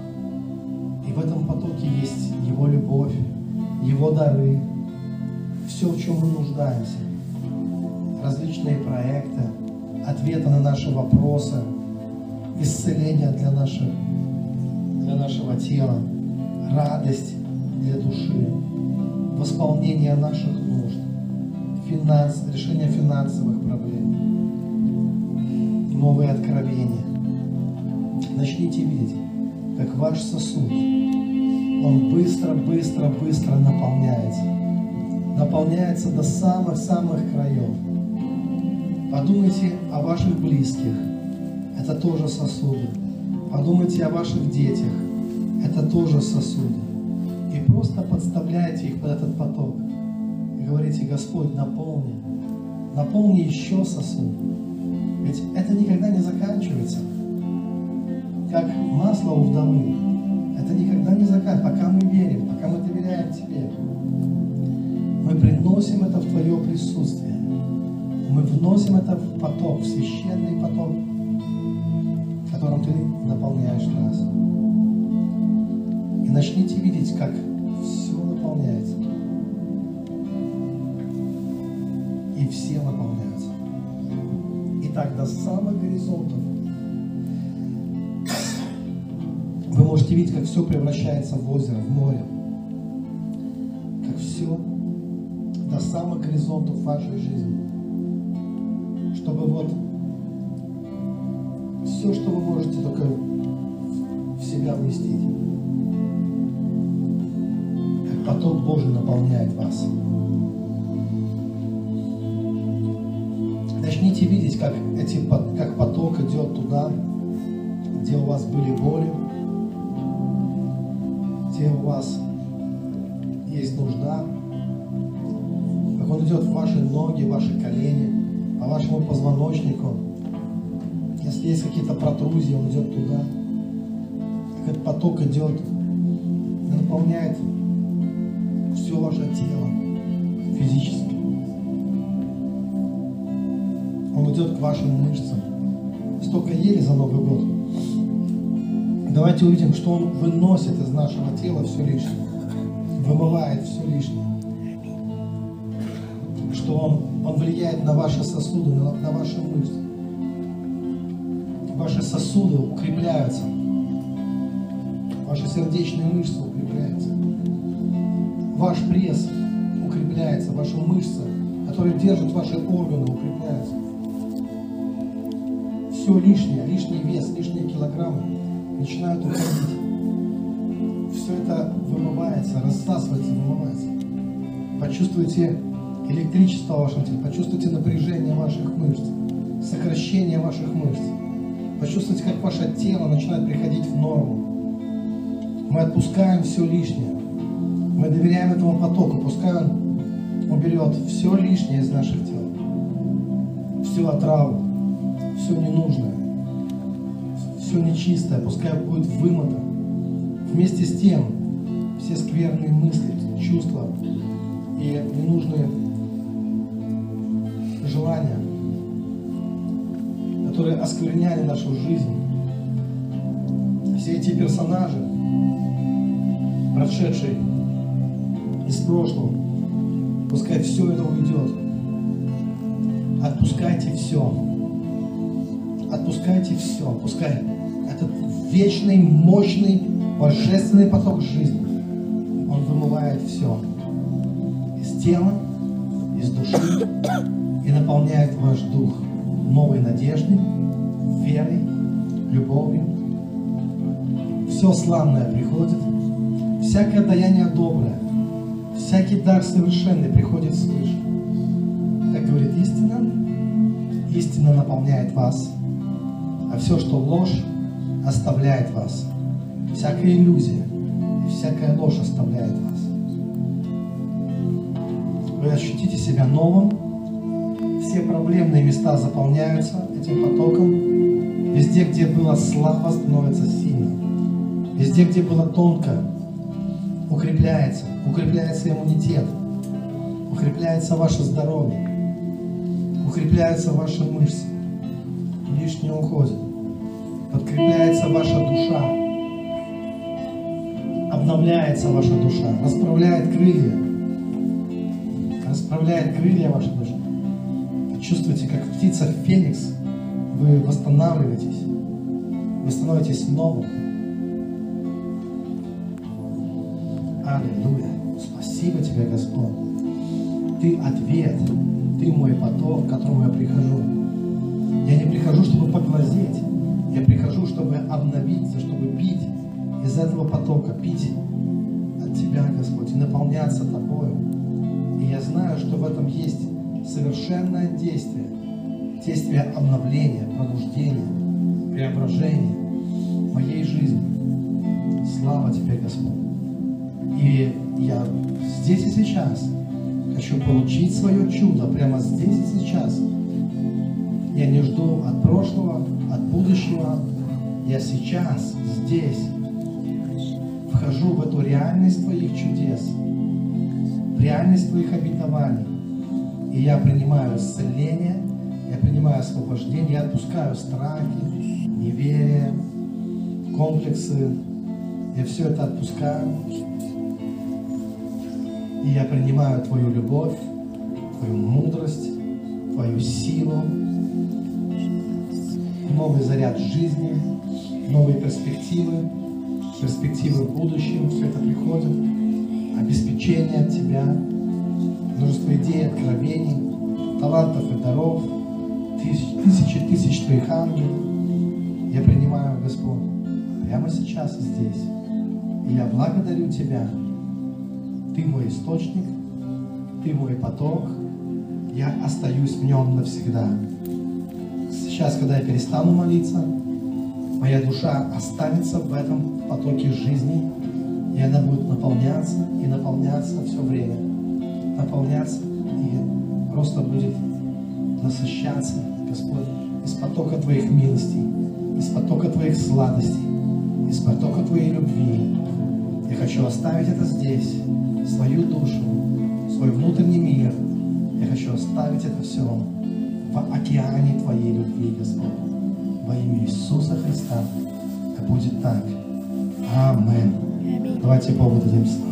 И в этом потоке есть Его любовь, Его дары, все, в чем мы нуждаемся. Различные проекты, ответы на наши вопросы, исцеление для, наших, для нашего тела, радость для души, восполнение наших нужд, финанс, решение финансовых проблем, новые откровения. Начните видеть, как ваш сосуд, он быстро, быстро, быстро наполняется. Наполняется до самых-самых краев. Подумайте о ваших близких. Это тоже сосуды. Подумайте о ваших детях. Это тоже сосуды. И просто подставляйте их под этот поток. И говорите, Господь, наполни. Наполни еще сосуд. Ведь это никогда не заканчивается как масло у вдовы. Это никогда не закат, пока мы верим, пока мы доверяем Тебе. Мы приносим это в Твое присутствие. Мы вносим это в поток, в священный поток, которым Ты наполняешь нас. И начните видеть, как все наполняется. Так до самых горизонтов Вы можете видеть, как все превращается в озеро, в море. Как все до самых горизонтов вашей жизни. Чтобы вот все, что вы можете только в себя вместить. Как поток Божий наполняет вас. Начните видеть, как, эти, как поток идет туда, где у вас были боли, где у вас есть нужда, как он идет в ваши ноги, ваши колени, по вашему позвоночнику. Если есть какие-то протрузии, он идет туда. Как этот поток идет наполняет все ваше тело физически. Он идет к вашим мышцам. Столько ели за Новый год. Давайте увидим, что Он выносит из нашего тела все лишнее, вымывает все лишнее. Что Он, он влияет на ваши сосуды, на, на ваши мышцы. Ваши сосуды укрепляются. Ваши сердечные мышцы укрепляются. Ваш пресс укрепляется, ваши мышцы, которые держат ваши органы, укрепляются. Все лишнее, лишний вес, лишние килограммы начинают уходить. Все это вымывается, рассасывается, вымывается. Почувствуйте электричество в вашем теле, почувствуйте напряжение ваших мышц, сокращение ваших мышц. Почувствуйте, как ваше тело начинает приходить в норму. Мы отпускаем все лишнее. Мы доверяем этому потоку, пускай он уберет все лишнее из наших тел. Всю отраву, все ненужное все нечистое, пускай будет вымотано. Вместе с тем, все скверные мысли, чувства и ненужные желания, которые оскверняли нашу жизнь, все эти персонажи, прошедшие из прошлого, пускай все это уйдет. Отпускайте все. Отпускайте все. Пускай этот вечный, мощный, божественный поток жизни, он вымывает все из тела, из души и наполняет ваш дух новой надеждой, верой, любовью. Все славное приходит, всякое даяние доброе, всякий дар совершенный приходит свыше. Так говорит истина, истина наполняет вас, все, что ложь, оставляет вас. Всякая иллюзия и всякая ложь оставляет вас. Вы ощутите себя новым, все проблемные места заполняются этим потоком. Везде, где было слабо, становится сильно. Везде, где было тонко, укрепляется, укрепляется иммунитет, укрепляется ваше здоровье, укрепляются ваши мышцы, лишнее уходит, подкрепляется ваша душа, обновляется ваша душа, расправляет крылья, расправляет крылья ваша душа. Чувствуете, как птица Феникс, вы восстанавливаетесь, вы становитесь новым. Аллилуйя. Спасибо тебе, Господь. Ты ответ, ты мой поток, к которому я прихожу. Я не прихожу, чтобы поглазеть. Я прихожу, чтобы обновиться, чтобы пить из этого потока, пить от Тебя, Господь, и наполняться Тобою. И я знаю, что в этом есть совершенное действие, действие обновления, пробуждения, преображения моей жизни. Слава Тебе, Господь. И я здесь и сейчас хочу получить свое чудо прямо здесь и сейчас. Я не жду от прошлого, от будущего. Я сейчас, здесь, вхожу в эту реальность Твоих чудес, в реальность Твоих обетований. И я принимаю исцеление, я принимаю освобождение, я отпускаю страхи, неверие, комплексы. Я все это отпускаю. И я принимаю Твою любовь, Твою мудрость, Твою силу, новый заряд жизни, новые перспективы, перспективы в будущем, все это приходит, обеспечение от Тебя, множество идей, откровений, талантов и даров, тысячи, тысячи тысяч Твоих ангелов. Я принимаю, Господь, прямо сейчас и здесь. И я благодарю Тебя. Ты мой источник, Ты мой поток, я остаюсь в нем навсегда. Сейчас, когда я перестану молиться, моя душа останется в этом потоке жизни, и она будет наполняться и наполняться все время. Наполняться и просто будет насыщаться, Господь, из потока Твоих милостей, из потока Твоих сладостей, из потока Твоей любви. Я хочу оставить это здесь, свою душу, свой внутренний мир. Я хочу оставить это все в океане Твоей любви, Господь. Во имя Иисуса Христа. Да будет так. Аминь. Давайте Богу дадим славу.